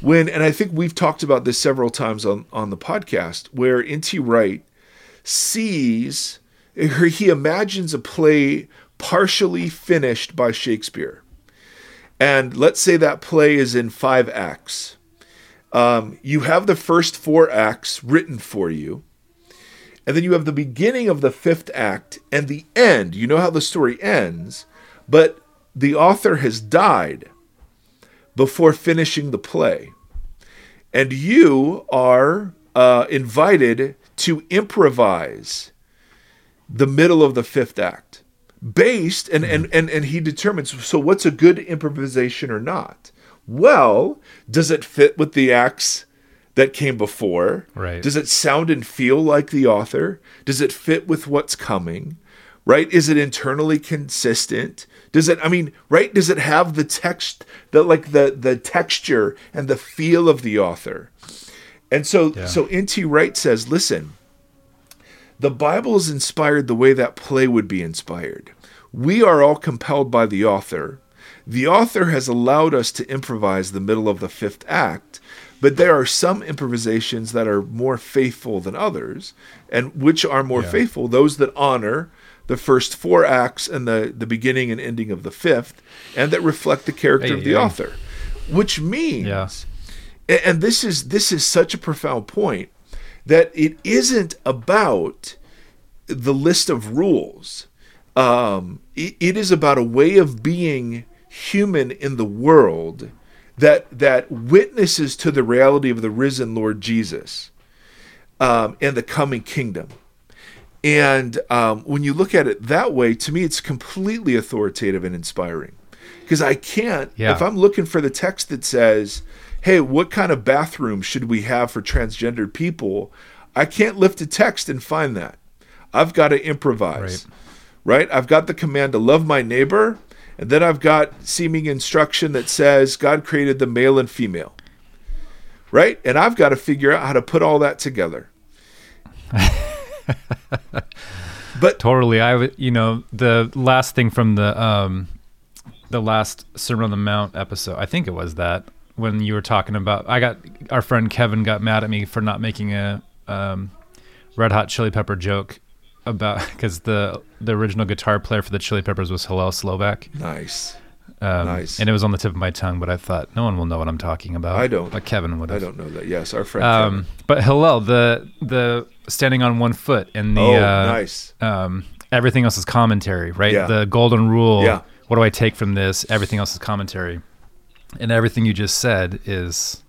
When, and I think we've talked about this several times on, on the podcast, where N.T. Wright sees he imagines a play partially finished by Shakespeare. And let's say that play is in five acts. Um, you have the first four acts written for you. And then you have the beginning of the fifth act and the end. You know how the story ends, but the author has died before finishing the play. And you are uh, invited to improvise the middle of the fifth act based and, and and and he determines so what's a good improvisation or not? Well does it fit with the acts that came before? Right. does it sound and feel like the author? Does it fit with what's coming? Right? Is it internally consistent? Does it i mean right does it have the text that like the the texture and the feel of the author? And so Yeah. so nt wright says listen the Bible is inspired the way that play would be inspired. We are all compelled by the author. The author has allowed us to improvise the middle of the fifth act, but there are some improvisations that are more faithful than others. And which are more Yeah. faithful? Those that honor the first four acts and the, the beginning and ending of the fifth, and that reflect the character of the Hey, hey. author. Which means Yeah. and this is this is such a profound point that it isn't about the list of rules. Um, it, it is about a way of being human in the world that that witnesses to the reality of the risen lord jesus um, and the coming kingdom. And um, when you look at it that way to me it's completely authoritative and inspiring. Because i can't Yeah. if i'm looking for the text that says hey what kind of bathroom should we have for transgendered people? I can't lift a text and find that. I've got to improvise right. i've got the command to love my neighbor and then i've got seeming instruction that says god created the male and female right? And i've got to figure out how to put all that together. (laughs) But Totally. I would, you know, the last thing from the um, the last Sermon on the Mount episode. I think it was that when you were talking about. I got our friend Kevin got mad at me for not making a um, Red Hot Chili Pepper joke about (laughs) because the the original guitar player for the Chili Peppers was Hillel Slovak. nice Um, Nice. And it was on the tip of my tongue, but I thought no one will know what I'm talking about. I don't. But Kevin would. i don't know that yes our friend Um, but Hillel, the the standing on one foot and the oh uh, nice um, everything else is commentary, right? Yeah. The golden rule. Yeah. What do I take from this? Everything else is commentary, and everything you just said is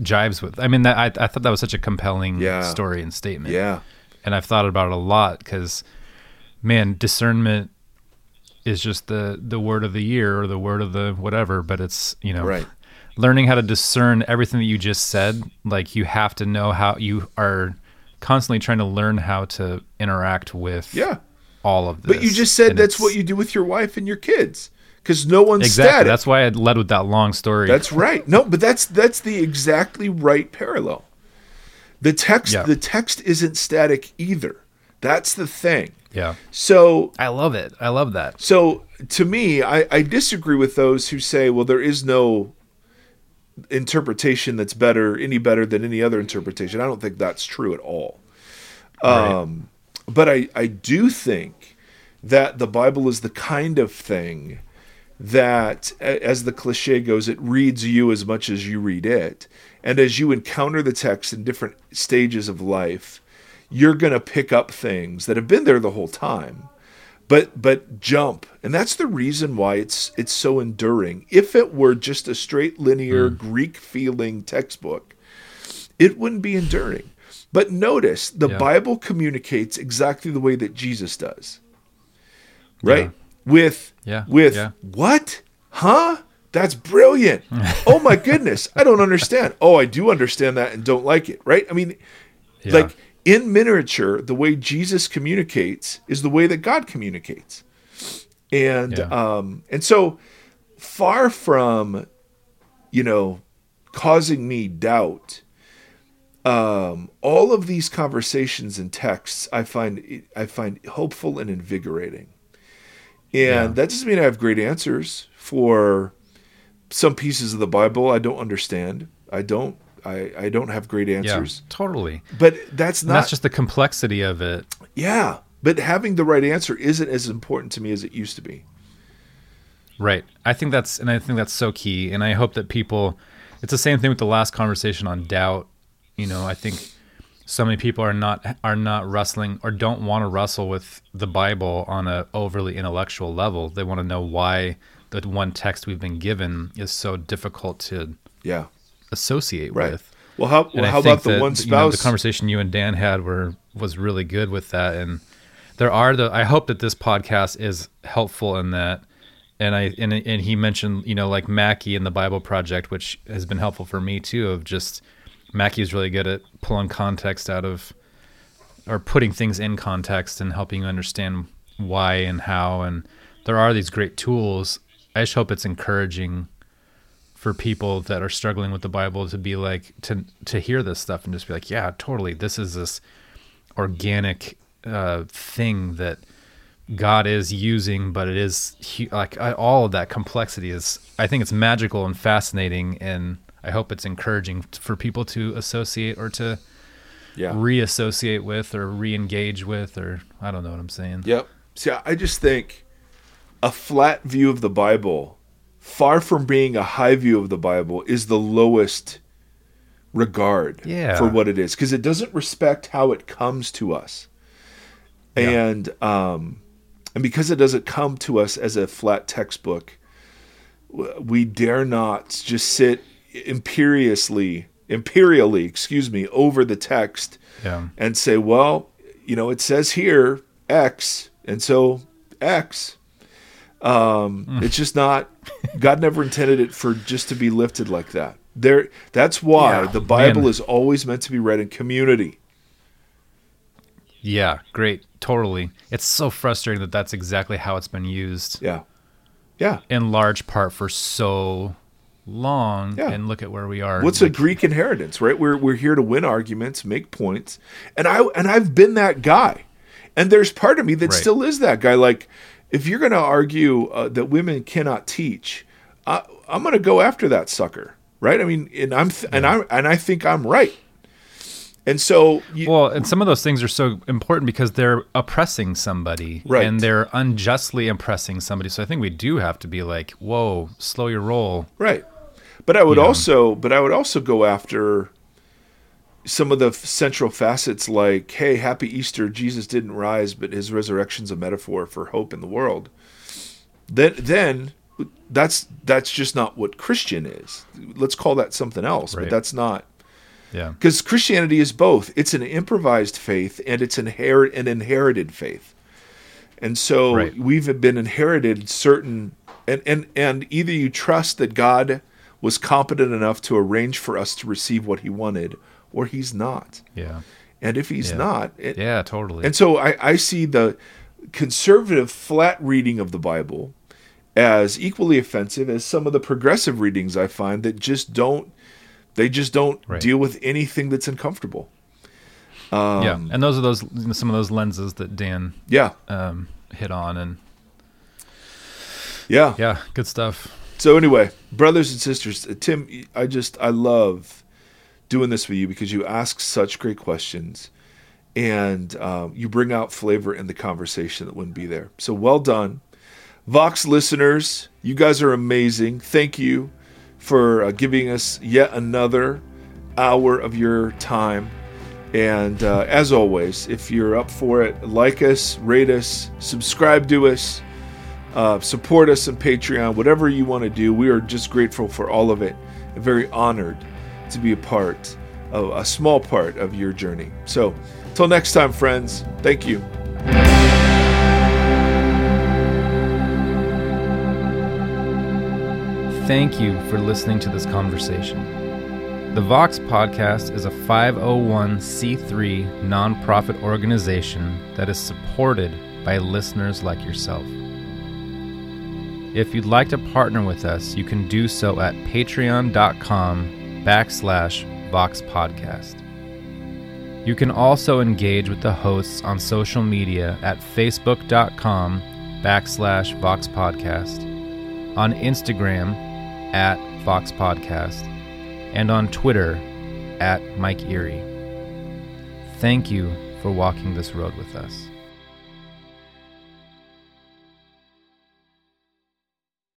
jives with. I mean, that I, I thought that was such a compelling Yeah. story and statement. Yeah. and I've thought about it a lot because, man, discernment is just the the word of the year or the word of the whatever. But it's you know, Right. learning how to discern everything that you just said. Like you have to know how you are constantly trying to learn how to interact with Yeah. all of this. But you just said And that's what you do with your wife and your kids because no one's exactly. static. That's why I led with that long story. That's right. No, but that's that's the exactly right parallel. The text Yeah. the text isn't static either. That's the thing. yeah. So I love it. I love that. so to me, I, I disagree with those who say, well, there is no interpretation that's better, any better than any other interpretation. I don't think that's true at all. Um, but I, I do think that the Bible is the kind of thing that, as the cliche goes, it reads you as much as you read it. And as you encounter the text in different stages of life, you're going to pick up things that have been there the whole time but but jump and that's the reason why it's it's so enduring if it were just a straight linear hmm. greek feeling textbook it wouldn't be enduring but notice the Yeah. bible communicates exactly the way that jesus does right Yeah. with Yeah, with yeah. what huh that's brilliant (laughs) oh my goodness i don't understand oh i do understand that and don't like it right i mean Yeah. like in miniature, the way Jesus communicates is the way that God communicates. And Yeah. um and so far from you know causing me doubt um all of these conversations and texts I find I find hopeful and invigorating. And Yeah. that doesn't mean I have great answers for some pieces of the Bible I don't understand. I don't I, I don't have great yeah, answers. totally. But that's And not that's just the complexity of it. yeah. But having the right answer isn't as important to me as it used to be. Right. I think that's and I think that's so key and I hope that people it's the same thing with the last conversation on doubt. You know, I think so many people are not are not wrestling or don't want to wrestle with the Bible on a overly intellectual level. They want to know why the one text we've been given is so difficult to Yeah. associate Right. with. Well, how well, how about the that, one you know, the conversation you and Dan had were was really good with that, and there are the. I hope that this podcast is helpful in that. And I and and he mentioned you know like Mackie and the Bible Project, which has been helpful for me too. Of just Mackie's really good at pulling context out of, or putting things in context and helping you understand why and how. And there are these great tools. I just hope it's encouraging for people that are struggling with the Bible to be like to to hear this stuff and just be like, yeah, totally. This is this organic uh, thing that God is using, but it is like all of that complexity is. I think it's magical and fascinating, and I hope it's encouraging for people to associate or to yeah. reassociate with or re-engage with, or I don't know what I'm saying. Yep. See, I just think a flat view of the Bible, far from being a high view of the Bible, is the lowest regard Yeah. for what it is because it doesn't respect how it comes to us. Yeah. And um and because it doesn't come to us as a flat textbook, we dare not just sit imperiously imperially, excuse me, over the text Yeah. and say, well, you know, it says here X, and so X. Um, Mm. It's just not. God never intended it for just to be lifted like that. There. That's why Yeah, the Bible man. is always meant to be read in community. Yeah, great, totally. It's so frustrating that that's exactly how it's been used. Yeah. Yeah. in large part for so long Yeah. and look at where we are What's a Greek inheritance, right? We're we're here to win arguments, make points, and I and I've been that guy, and there's part of me that Right. still is that guy. Like, if you're going to argue uh, that women cannot teach, I, I'm going to go after that sucker, right? I mean, and I'm th- and I and I think I'm right, and so you, well and some of those things are so important because they're oppressing somebody Right. and they're unjustly oppressing somebody so i think we do have to be like whoa slow your roll Right. But I would know. also but I would also go after some of the f- central facets like hey happy easter jesus didn't rise but his resurrection's a metaphor for hope in the world then then that's that's just not what Christian is. Let's call that something else, but that's not Yeah. because Christianity is both. It's an improvised faith and it's inherit an inherited faith. And so Right. we've been inherited certain and, and and either you trust that God was competent enough to arrange for us to receive what he wanted, or he's not. Yeah. And if he's Yeah. not, it, Yeah, totally. and so I, I see the conservative flat reading of the Bible as equally offensive as some of the progressive readings I find that just don't they just don't Right. deal with anything that's uncomfortable. yeah. And those are those some of those lenses that Dan Yeah. um, hit on and Yeah. yeah, good stuff. So anyway, brothers and sisters, uh, Tim, I just I love doing this with you because you ask such great questions, and um, you bring out flavor in the conversation that wouldn't be there. So well done, Vox listeners. You guys are amazing. Thank you for uh, giving us yet another hour of your time. And uh, as always, if you're up for it, like us, rate us, subscribe to us uh, support us on Patreon, whatever you want to do. We are just grateful for all of it and very honored to be a part of a small part of your journey. So, till next time, friends, thank you. Thank you for listening to this conversation. The Vox Podcast is a 501c3 nonprofit organization that is supported by listeners like yourself. If you'd like to partner with us, you can do so at patreon.com backslash Vox Podcast. You can also engage with the hosts on social media at facebook.com backslash Vox Podcast, on Instagram at Vox Podcast, and on Twitter at Mike Erre. Thank you for walking this road with us.